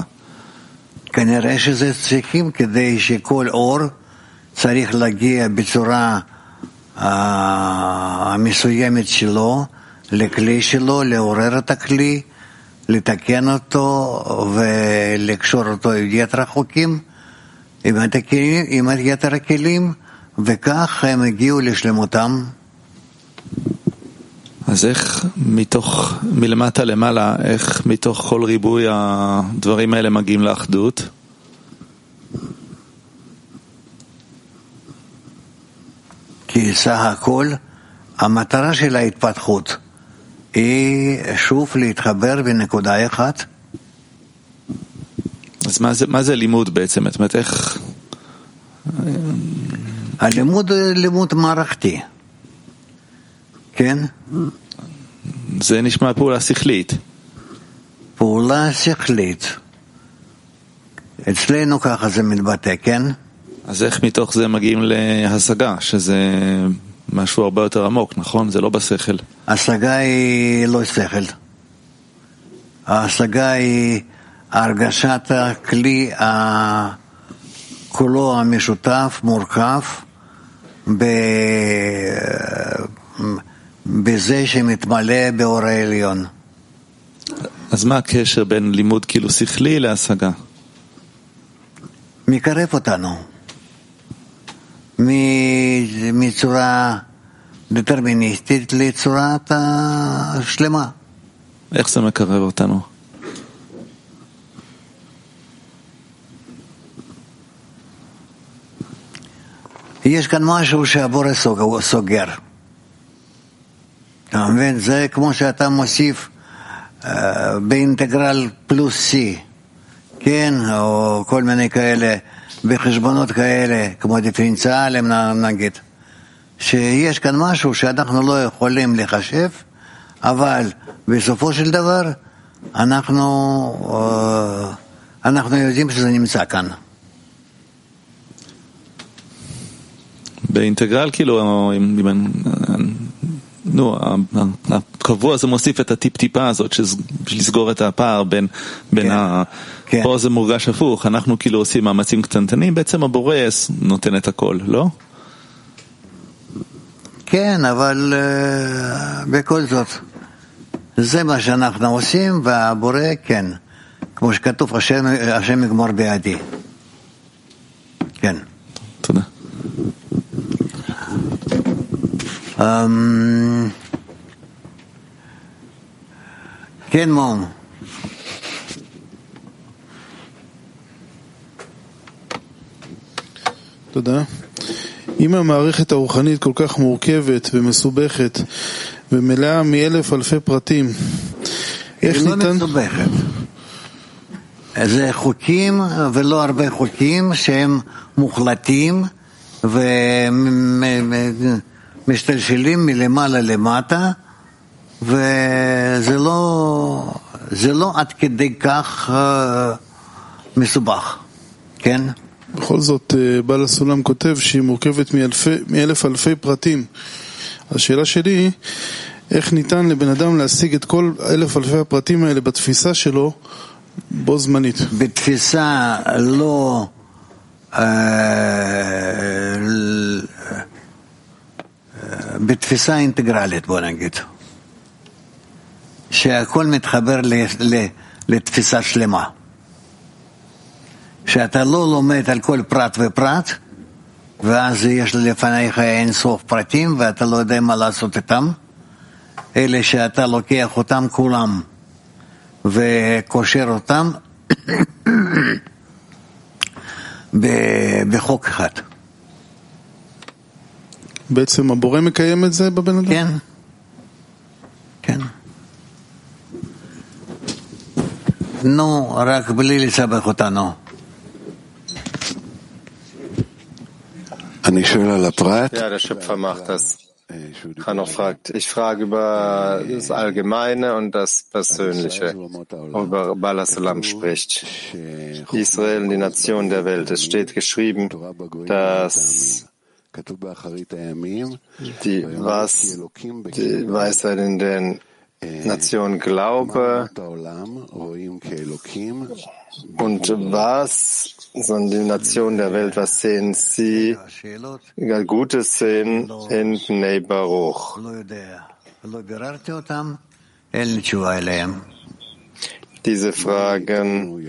כנראה שזה צריכים כדי שכל אור צריך להגיע בצורה המסוימת שלו לכלי שלו, לעורר את הכלי, לתקן אותו ולקשור אותו עם יתר החוקים, עם, התקלים, עם יתר הכלים, וכך הם הגיעו לשלמותם. אז איך מתוך, מלמטה למעלה, איך מתוך כל ריבוי הדברים האלה מגיעים לאחדות? כי סך הכל המטרה של ההתפתחות היא שוב להתחבר בנקודה אחת. אז מה זה, מה זה לימוד בעצם? זאת אומרת, איך... הלימוד הוא לימוד מערכתי, כן? זה נשמע פעולה שכלית. פעולה שכלית. אצלנו ככה זה מתבטא, כן? אז איך מתוך זה מגיעים להשגה, שזה משהו הרבה יותר עמוק, נכון? זה לא בשכל. השגה היא לא שכל. ההשגה היא הרגשת הכלי כולו המשותף, מורכב, בזה שמתמלא באור העליון. אז מה הקשר בין לימוד כאילו שכלי להשגה? מקרב אותנו. מצורה דטרמיניסטית לצורת השלמה. איך זה מקרב אותנו? יש כאן משהו שהבורא סוגר. אתה מבין? זה כמו שאתה מוסיף uh, באינטגרל פלוס C, כן? או כל מיני כאלה. בחשבונות כאלה, כמו דיפרנציאלים נגיד, שיש כאן משהו שאנחנו לא יכולים לחשב, אבל בסופו של דבר אנחנו, אנחנו יודעים שזה נמצא כאן. באינטגרל כאילו, אם, אם נו, הקבוע הזה מוסיף את הטיפ-טיפה הזאת בשביל לסגור את הפער בין, בין כן, ה... כן. פה זה מורגש הפוך, אנחנו כאילו עושים מאמצים קטנטנים, בעצם הבורא נותן את הכל, לא? כן, אבל uh, בכל זאת, זה מה שאנחנו עושים, והבורא כן. כמו שכתוב, השם, השם יגמור בידי. כן. תודה. Um, כן, מום. תודה. אם המערכת הרוחנית כל כך מורכבת ומסובכת ומלאה מאלף אלפי פרטים, איך ניתן... היא לא מסובכת. זה חוקים ולא הרבה חוקים שהם מוחלטים ומשתלשלים מלמעלה למטה וזה לא, זה לא עד כדי כך מסובך, כן? בכל זאת, בעל הסולם כותב שהיא מורכבת מאלפי, מאלף אלפי פרטים. השאלה שלי היא, איך ניתן לבן אדם להשיג את כל אלף אלפי הפרטים האלה בתפיסה שלו בו זמנית? בתפיסה לא... בתפיסה אינטגרלית, בוא נגיד, שהכל מתחבר לתפיסה שלמה. שאתה לא לומד על כל פרט ופרט, ואז יש לפניך אין סוף פרטים ואתה לא יודע מה לעשות איתם, אלה שאתה לוקח אותם כולם וקושר אותם (coughs) בחוק אחד. בעצם הבורא מקיים את זה בבן אדם? כן, כן. נו, רק בלי לסבך אותנו. אני שואל על הפרט. Ja, der Schöpfer macht das. Hanno fragt, ich frage über das Allgemeine und das Persönliche, worüber Balasalam spricht. Israel, die Nation der Welt. Es steht geschrieben, dass die, was die Weisheit in den Nation Glaube und was, sondern die Nation der Welt, was sehen Sie? Gutes sehen in Bnei Baruch. Diese Fragen,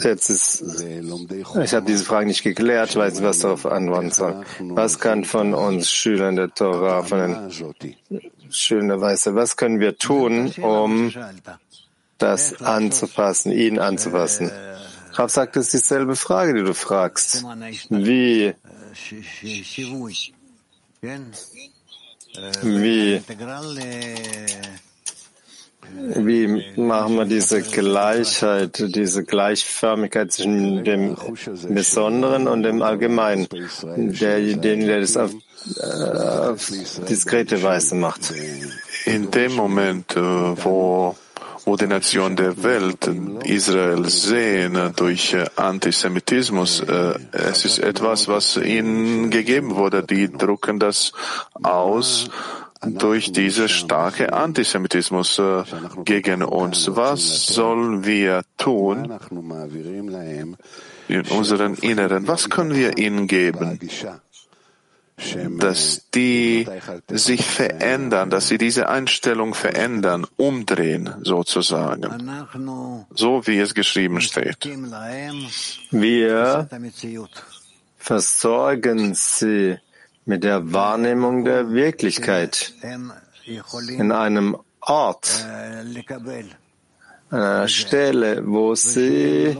jetzt ist, ich habe diese Fragen nicht geklärt, ich weiß nicht, was darauf antworten soll. Was kann von uns Schülern der Torah, von den Schülern der Weise, was können wir tun, um das anzufassen, ihn anzufassen? Rav sagt, es ist dieselbe Frage, die du fragst. Wie, wie wie machen wir diese Gleichheit, diese Gleichförmigkeit zwischen dem Besonderen und dem Allgemeinen, der, den der das auf, äh, auf diskrete Weise macht? In dem Moment, äh, wo wo die Nationen der Welt Israel sehen durch äh, Antisemitismus. Es ist etwas, was ihnen gegeben wurde. Die drucken das aus durch diese starke Antisemitismus äh, gegen uns. Was sollen wir tun in unseren Inneren? Was können wir ihnen geben? dass die sich verändern, dass sie diese Einstellung verändern, umdrehen sozusagen, so wie es geschrieben steht. Wir versorgen sie mit der Wahrnehmung der Wirklichkeit in einem Ort, einer Stelle, wo sie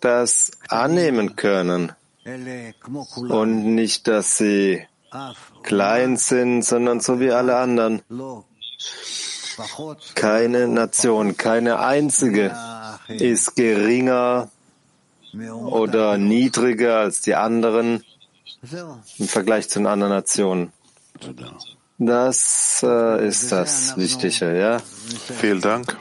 das annehmen können und nicht, dass sie klein sind, sondern so wie alle anderen. Keine Nation, keine einzige ist geringer oder niedriger als die anderen im Vergleich zu den anderen Nationen. Das äh, ist das Wichtige, ja? Vielen Dank.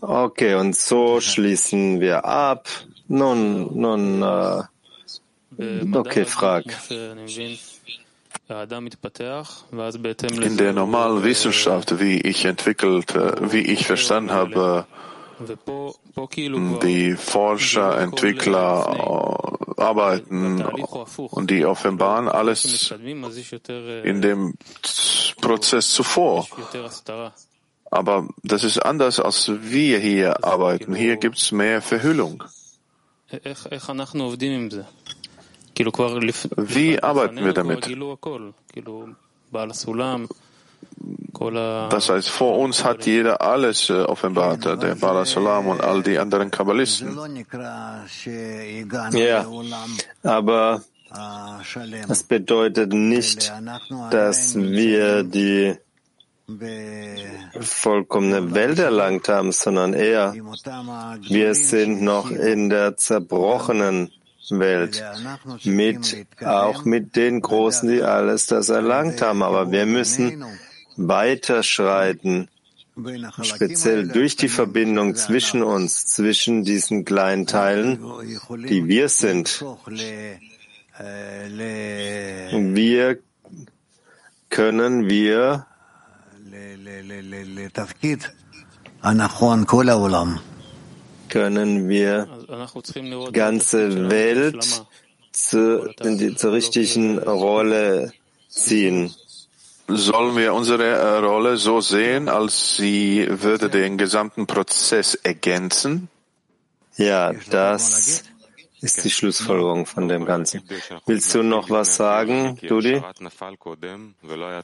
Okay, und so schließen wir ab. Nun, nun, äh, okay, frag. In der normalen Wissenschaft, wie ich entwickelt, wie ich verstanden habe, die Forscher, Entwickler arbeiten und die offenbaren alles in dem Prozess zuvor. Aber das ist anders, als wir hier arbeiten. Hier gibt es mehr Verhüllung. Wie arbeiten wir damit? Das heißt, vor uns hat jeder alles äh, offenbart, der Balasalam und all die anderen Kabbalisten. Ja, aber das bedeutet nicht, dass wir die vollkommene Welt erlangt haben, sondern eher, wir sind noch in der zerbrochenen Welt, mit, auch mit den Großen, die alles das erlangt haben. Aber wir müssen weiterschreiten, speziell durch die Verbindung zwischen uns, zwischen diesen kleinen Teilen, die wir sind. Wir können wir können wir ganze Welt zu, in die, zur richtigen Rolle ziehen. Sollen wir unsere äh, Rolle so sehen, als sie würde den gesamten Prozess ergänzen? Ja, das ist die Schlussfolgerung von dem Ganzen. Willst du noch was sagen, Dudi?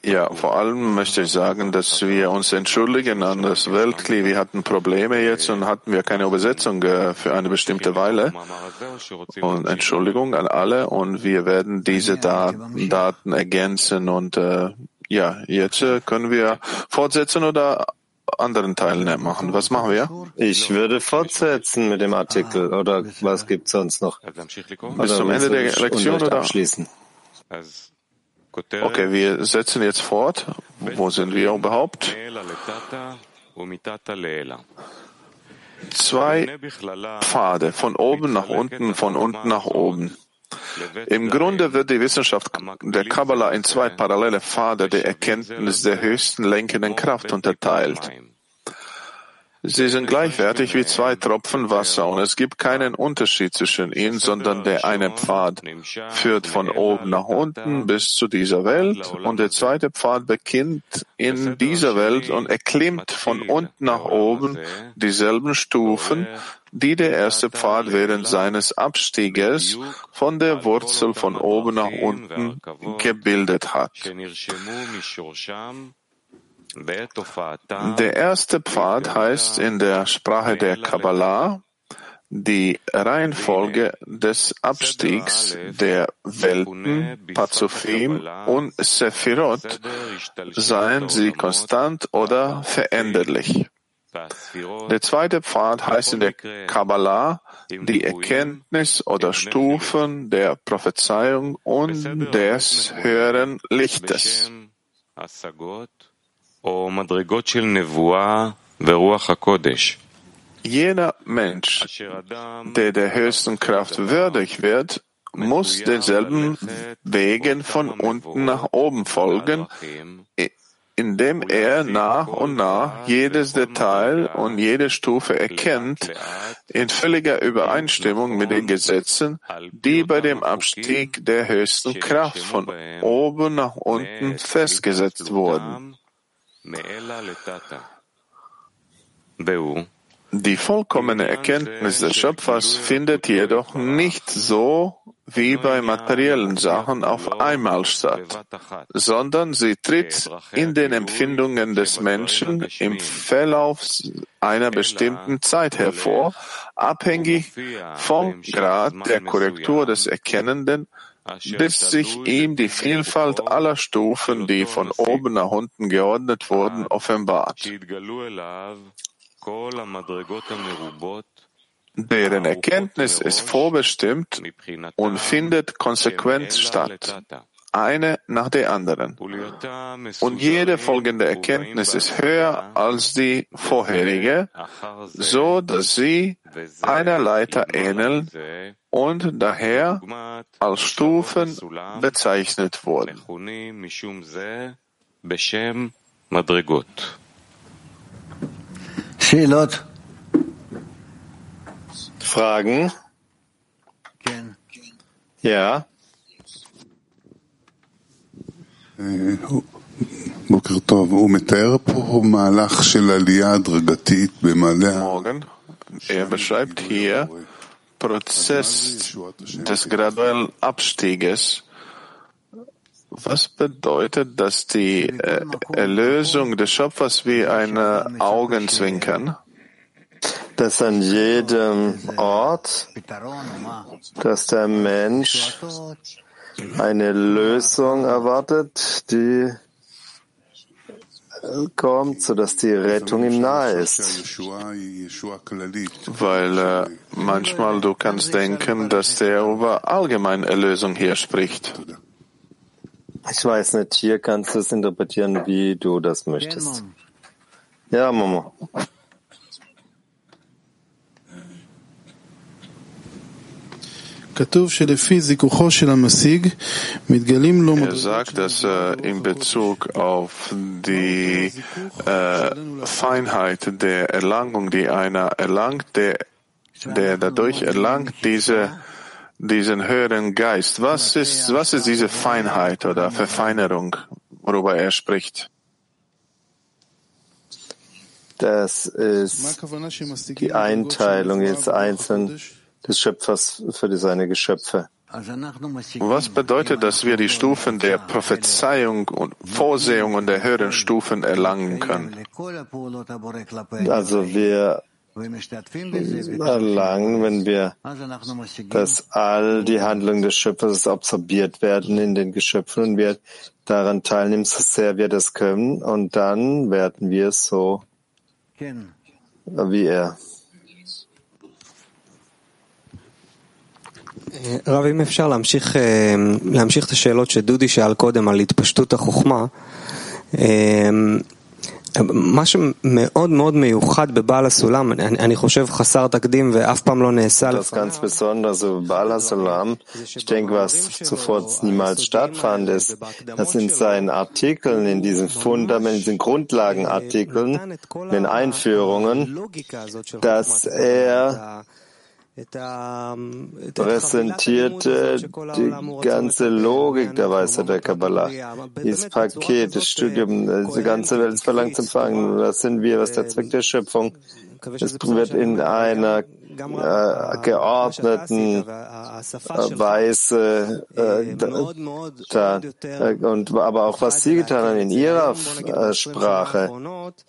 Ja, vor allem möchte ich sagen, dass wir uns entschuldigen an das Weltkli. Wir hatten Probleme jetzt und hatten wir keine Übersetzung äh, für eine bestimmte Weile. Und Entschuldigung an alle und wir werden diese Daten ergänzen und äh, ja, jetzt äh, können wir fortsetzen oder anderen Teilnehmer machen. Was machen wir? Ich würde fortsetzen mit dem Artikel oder was gibt es sonst noch? Bis zum Ende der Lektion oder? Abschließen. Okay, wir setzen jetzt fort. Wo sind wir überhaupt? Zwei Pfade, von oben nach unten, von unten nach oben. Im Grunde wird die Wissenschaft der Kabbalah in zwei parallele Pfade der Erkenntnis der höchsten lenkenden Kraft unterteilt. Sie sind gleichwertig wie zwei Tropfen Wasser und es gibt keinen Unterschied zwischen ihnen, sondern der eine Pfad führt von oben nach unten bis zu dieser Welt und der zweite Pfad beginnt in dieser Welt und erklimmt von unten nach oben dieselben Stufen, die der erste Pfad während seines Abstieges von der Wurzel von oben nach unten gebildet hat. Der erste Pfad heißt in der Sprache der Kabbalah die Reihenfolge des Abstiegs der Welten, Pazufim und Sephirot, seien sie konstant oder veränderlich. Der zweite Pfad heißt in der Kabbalah die Erkenntnis oder Stufen der Prophezeiung und des höheren Lichtes. Jeder Mensch, der der höchsten Kraft würdig wird, muss denselben Wegen von unten nach oben folgen, indem er nach und nach jedes Detail und jede Stufe erkennt, in völliger Übereinstimmung mit den Gesetzen, die bei dem Abstieg der höchsten Kraft von oben nach unten festgesetzt wurden. Die vollkommene Erkenntnis des Schöpfers findet jedoch nicht so wie bei materiellen Sachen auf einmal statt, sondern sie tritt in den Empfindungen des Menschen im Verlauf einer bestimmten Zeit hervor, abhängig vom Grad der Korrektur des Erkennenden bis sich ihm die Vielfalt aller Stufen, die von oben nach unten geordnet wurden, offenbart. Deren Erkenntnis ist vorbestimmt und findet konsequent statt. Eine nach der anderen. Und jede folgende Erkenntnis ist höher als die vorherige, so dass sie einer Leiter ähneln und daher als Stufen bezeichnet wurden. Fragen? Ja. Morgen. Er beschreibt hier Prozess des graduellen Abstieges. Was bedeutet, dass die äh, Erlösung des Schöpfers wie ein Augenzwinkern? Dass an jedem Ort, dass der Mensch eine Lösung erwartet, die kommt, sodass die Rettung ihm nahe ist. Weil äh, manchmal du kannst denken, dass der über allgemeine Erlösung hier spricht. Ich weiß nicht, hier kannst du es interpretieren, wie du das möchtest. Ja, Momo. Er sagt, dass äh, in Bezug auf die äh, Feinheit der Erlangung, die einer erlangt, der, der dadurch erlangt, diese, diesen höheren Geist. Was ist, was ist diese Feinheit oder Verfeinerung, worüber er spricht? Das ist die Einteilung jetzt einzeln des Schöpfers für seine Geschöpfe. Was bedeutet, dass wir die Stufen der Prophezeiung und Vorsehung und der höheren Stufen erlangen können? Also wir erlangen, wenn wir, dass all die Handlungen des Schöpfers absorbiert werden in den Geschöpfen und wir daran teilnehmen, so sehr wir das können, und dann werden wir so wie er. רב, אם אפשר להמשיך, להמשיך את השאלות שדודי שאל קודם על התפשטות החוכמה. מה שמאוד מאוד מיוחד בבעל הסולם, אני, אני חושב חסר תקדים ואף פעם לא נעשה Das ganz besonders über Baal HaSulam, ich denke, was zuvor niemals stattfand, ist, dass in seinen Artikeln, in diesen Fundamenten, in diesen Grundlagenartikeln, in den Einführungen, dass er präsentierte die ganze Logik der Weisheit der Kabbalah. Dieses Paket, das Studium, die ganze Welt ist verlangt zu empfangen. Was sind wir? Was ist der Zweck der Schöpfung? Es wird in einer äh, geordneten Weise äh, da, und aber auch was Sie getan haben in Ihrer äh, Sprache,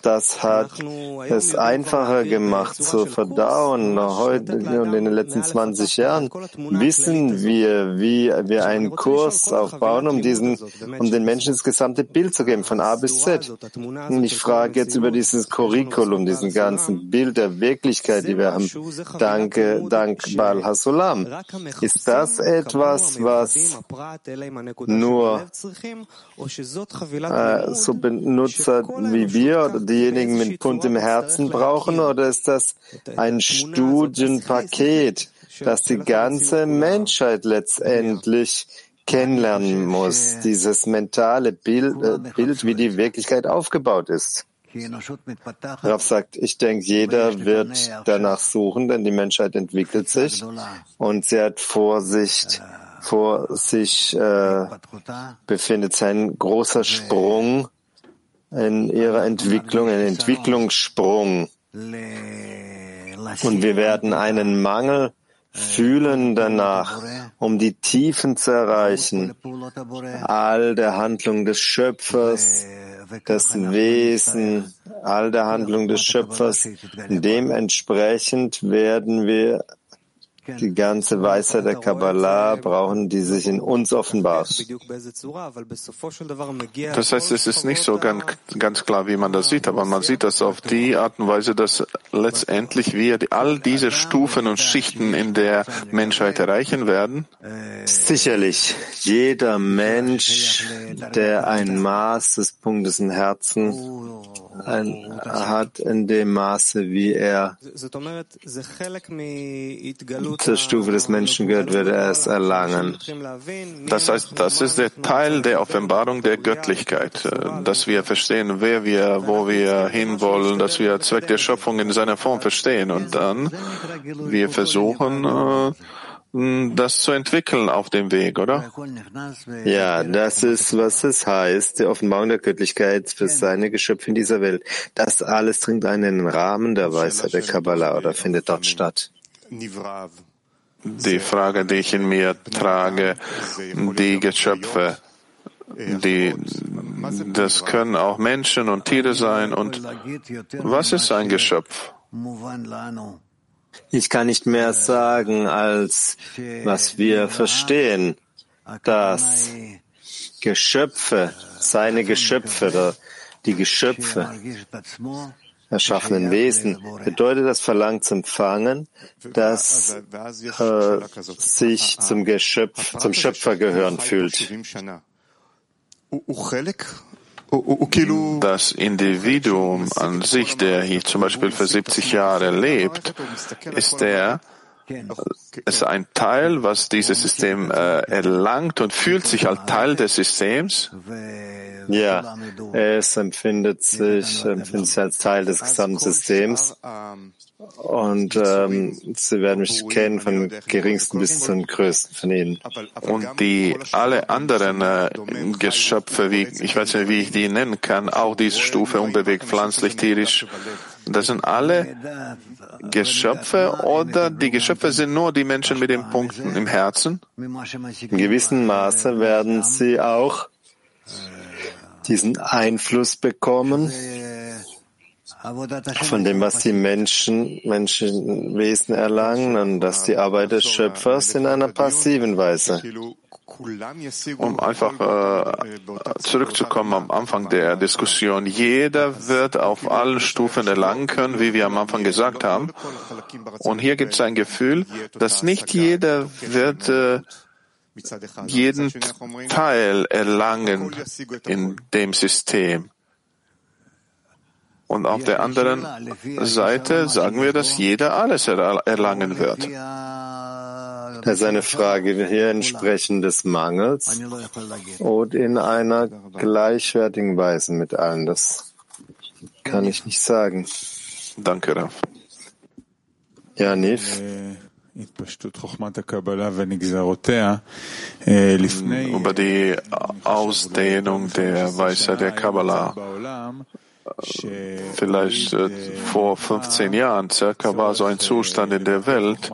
das hat es einfacher gemacht zu verdauen. Heute und in den letzten 20 Jahren wissen wir, wie wir einen Kurs aufbauen, um diesen, um den Menschen das gesamte Bild zu geben, von A bis Z. Und ich frage jetzt über dieses Curriculum, diesen ganzen Bild der Wirklichkeit, die wir haben. Danke, dank Baal Hasulam. Ist das etwas, was nur äh, so Benutzer wie wir oder diejenigen mit Punkt im Herzen brauchen, oder ist das ein Studienpaket, das die ganze Menschheit letztendlich kennenlernen muss, dieses mentale Bild, äh, Bild, wie die Wirklichkeit aufgebaut ist? Rav sagt, ich denke, jeder wird danach suchen, denn die Menschheit entwickelt sich. Und sie hat Vorsicht, vor sich äh, befindet sich ein großer Sprung in ihrer Entwicklung, ein Entwicklungssprung. Und wir werden einen Mangel fühlen danach, um die Tiefen zu erreichen, all der Handlung des Schöpfers, das Wesen, all der Handlung des Schöpfers. Dementsprechend werden wir die ganze Weisheit der Kabbalah brauchen, die sich in uns offenbart. Das heißt, es ist nicht so ganz, ganz klar, wie man das sieht, aber man sieht das auf die Art und Weise, dass letztendlich wir all diese Stufen und Schichten in der Menschheit erreichen werden. Sicherlich. Jeder Mensch, der ein Maß des Punktes im Herzen ein, hat, in dem Maße, wie er zur Stufe des Menschen gehört, wird er es erlangen. Das heißt, das ist der Teil der Offenbarung der Göttlichkeit, äh, dass wir verstehen, wer wir, wo wir hinwollen, dass wir Zweck der Schöpfung in seiner Form verstehen und dann wir versuchen, äh, das zu entwickeln auf dem Weg, oder? Ja, das ist, was es heißt, die Offenbarung der Göttlichkeit für seine Geschöpfe in dieser Welt. Das alles dringt einen Rahmen der Weisheit der Kabbalah oder findet dort statt. Die Frage, die ich in mir trage, die Geschöpfe, die, das können auch Menschen und Tiere sein. Und was ist ein Geschöpf? Ich kann nicht mehr sagen, als was wir verstehen, dass Geschöpfe, seine Geschöpfe, die Geschöpfe, erschaffenen Wesen, bedeutet das Verlangen zum Empfangen, dass äh, sich zum Geschöpf, zum Schöpfer gehören fühlt. Das Individuum an sich, der hier zum Beispiel für 70 Jahre lebt, ist der, ist ein Teil, was dieses System äh, erlangt und fühlt sich als Teil des Systems. Ja, es empfindet sich, empfindet sich als Teil des gesamten Systems. Und ähm, Sie werden mich kennen von geringsten bis zum größten von Ihnen. Und die alle anderen äh, Geschöpfe, wie ich weiß nicht, wie ich die nennen kann, auch diese Stufe unbewegt, pflanzlich, tierisch, das sind alle Geschöpfe oder die Geschöpfe sind nur die Menschen mit den Punkten im Herzen? In gewissem Maße werden sie auch diesen Einfluss bekommen von dem, was die Menschen, Menschenwesen erlangen und dass die Arbeit des Schöpfers in einer passiven Weise. Um einfach äh, zurückzukommen am Anfang der Diskussion. Jeder wird auf allen Stufen erlangen können, wie wir am Anfang gesagt haben. Und hier gibt es ein Gefühl, dass nicht jeder wird äh, jeden Teil erlangen in dem System. Und auf der anderen Seite sagen wir, dass jeder alles erlangen wird. Das ist eine Frage hier entsprechend des Mangels und in einer gleichwertigen Weise mit allen. Das kann ich nicht sagen. Danke, Raf. Ja, Nif. Über die Ausdehnung der Weisheit der Kabbalah vielleicht äh, vor 15 Jahren circa war so ein Zustand in der Welt,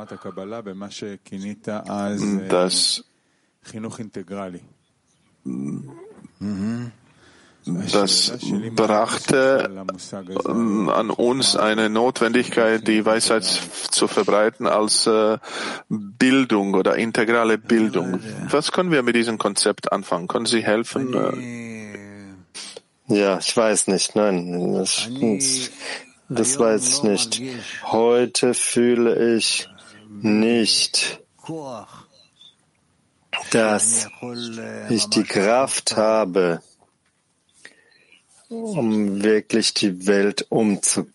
dass das brachte an uns eine Notwendigkeit, die Weisheit zu verbreiten als äh, Bildung oder integrale Bildung. Was können wir mit diesem Konzept anfangen? Können Sie helfen? Ja, ich weiß nicht. Nein, das, das weiß ich nicht. Heute fühle ich nicht, dass ich die Kraft habe, um wirklich die Welt umzudrehen.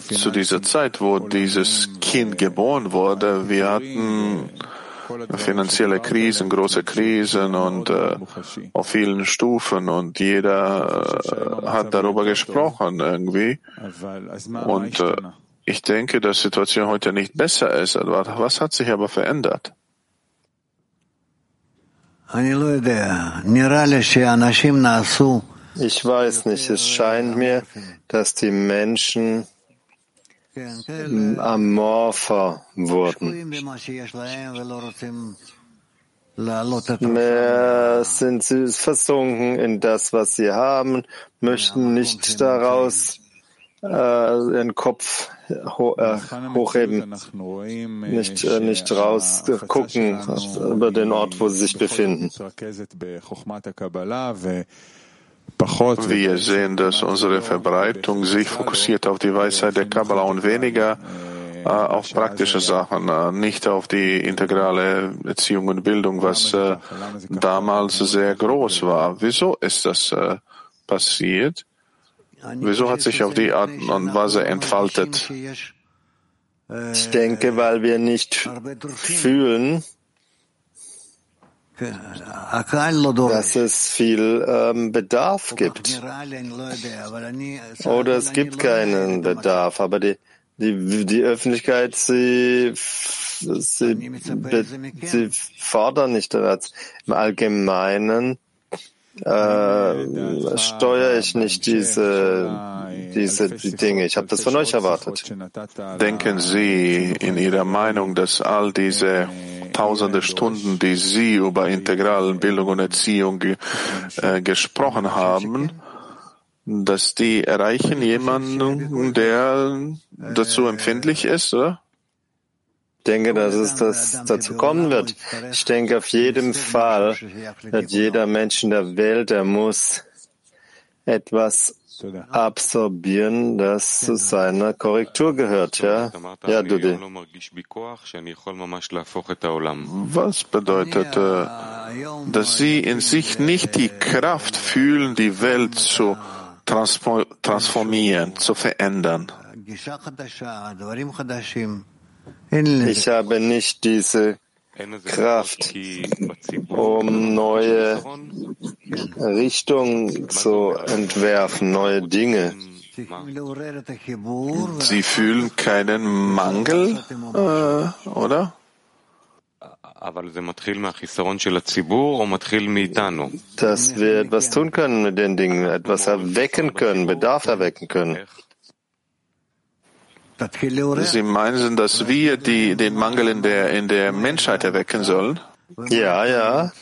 Zu dieser Zeit, wo dieses Kind geboren wurde, wir hatten finanzielle Krisen, große Krisen und äh, auf vielen Stufen und jeder äh, hat darüber gesprochen irgendwie. Und äh, ich denke, dass die Situation heute nicht besser ist. Was hat sich aber verändert? Ich weiß nicht. Es scheint mir, dass die Menschen amorpher wurden. Mehr sind sie versunken in das, was sie haben, möchten nicht daraus äh, ihren Kopf ho äh, hochheben, nicht, äh, nicht raus gucken über den Ort, wo sie sich befinden. Wir sehen, dass unsere Verbreitung sich fokussiert auf die Weisheit der Kabbalah und weniger äh, auf praktische Sachen, äh, nicht auf die integrale Erziehung und Bildung, was äh, damals sehr groß war. Wieso ist das äh, passiert? Wieso hat sich auf die Art und Weise entfaltet? Ich denke, weil wir nicht fühlen, dass es viel ähm, Bedarf gibt. Oder es gibt keinen Bedarf, aber die, die, die Öffentlichkeit, sie, sie, sie fordern nicht das. Im Allgemeinen äh, steuere ich nicht diese, diese die Dinge. Ich habe das von euch erwartet. Denken Sie in Ihrer Meinung, dass all diese tausende Stunden, die Sie über integrale Bildung und Erziehung äh, gesprochen haben, dass die erreichen jemanden, der dazu empfindlich ist, oder? Ich denke, dass es das dazu kommen wird. Ich denke auf jeden Fall, dass jeder Mensch in der Welt, der muss etwas absorbieren, das zu seiner Korrektur gehört. Ja, ja Dudi. Was bedeutet, äh, dass Sie in sich nicht die Kraft fühlen, die Welt zu transformieren, zu verändern? Ich habe nicht diese Kraft, um neue Richtungen zu entwerfen, neue Dinge. Sie fühlen keinen Mangel, äh, oder? Dass wir etwas tun können mit den Dingen, etwas erwecken können, Bedarf erwecken können. Sie meinen, dass wir die, den Mangel in der, in der Menschheit erwecken sollen? Ja, ja.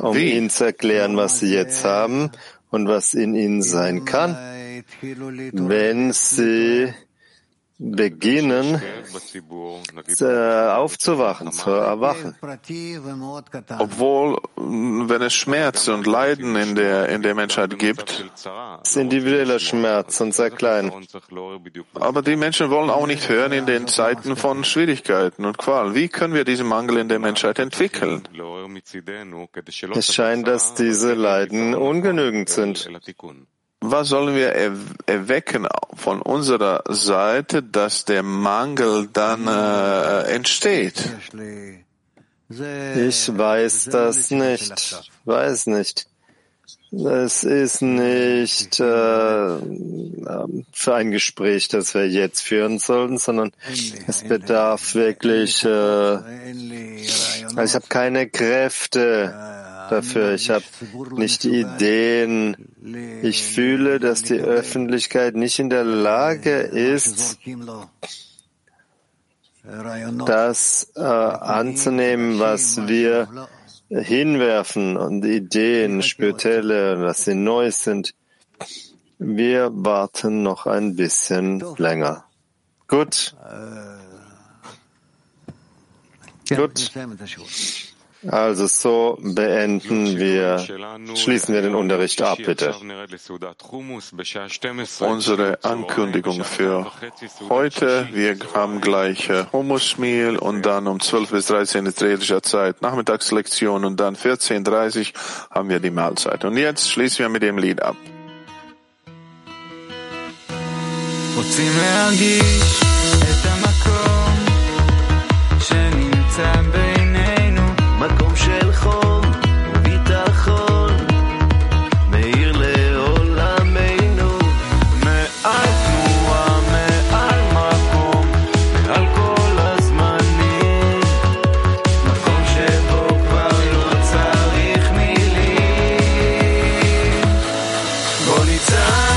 Um Wie? ihnen zu erklären, was sie jetzt haben und was in ihnen sein kann, wenn sie beginnen aufzuwachen, zu erwachen. Obwohl, wenn es Schmerz und Leiden in der, in der Menschheit gibt, ist individueller Schmerz und sehr klein. Aber die Menschen wollen auch nicht hören in den Zeiten von Schwierigkeiten und Qual. Wie können wir diesen Mangel in der Menschheit entwickeln? Es scheint, dass diese Leiden ungenügend sind was sollen wir erwecken von unserer Seite, dass der Mangel dann äh, entsteht? Ich weiß das nicht. Weiß nicht. Es ist nicht äh, für ein Gespräch, das wir jetzt führen sollten, sondern es bedarf wirklich. Äh, also ich habe keine Kräfte dafür. Ich habe nicht Ideen. Ich fühle, dass die Öffentlichkeit nicht in der Lage ist, das äh, anzunehmen, was wir hinwerfen und Ideen, spirituelle, was sie neu sind. Wir warten noch ein bisschen länger. Gut. Gut. Also so beenden wir, schließen wir den Unterricht ab, bitte. Unsere Ankündigung für heute, wir haben gleich äh, Hummusmehl und dann um 12 bis 13 israelischer Zeit Nachmittagslektion und dann 14.30 haben wir die Mahlzeit. Und jetzt schließen wir mit dem Lied ab. רוצים להרגיש את המקום שנמצא time.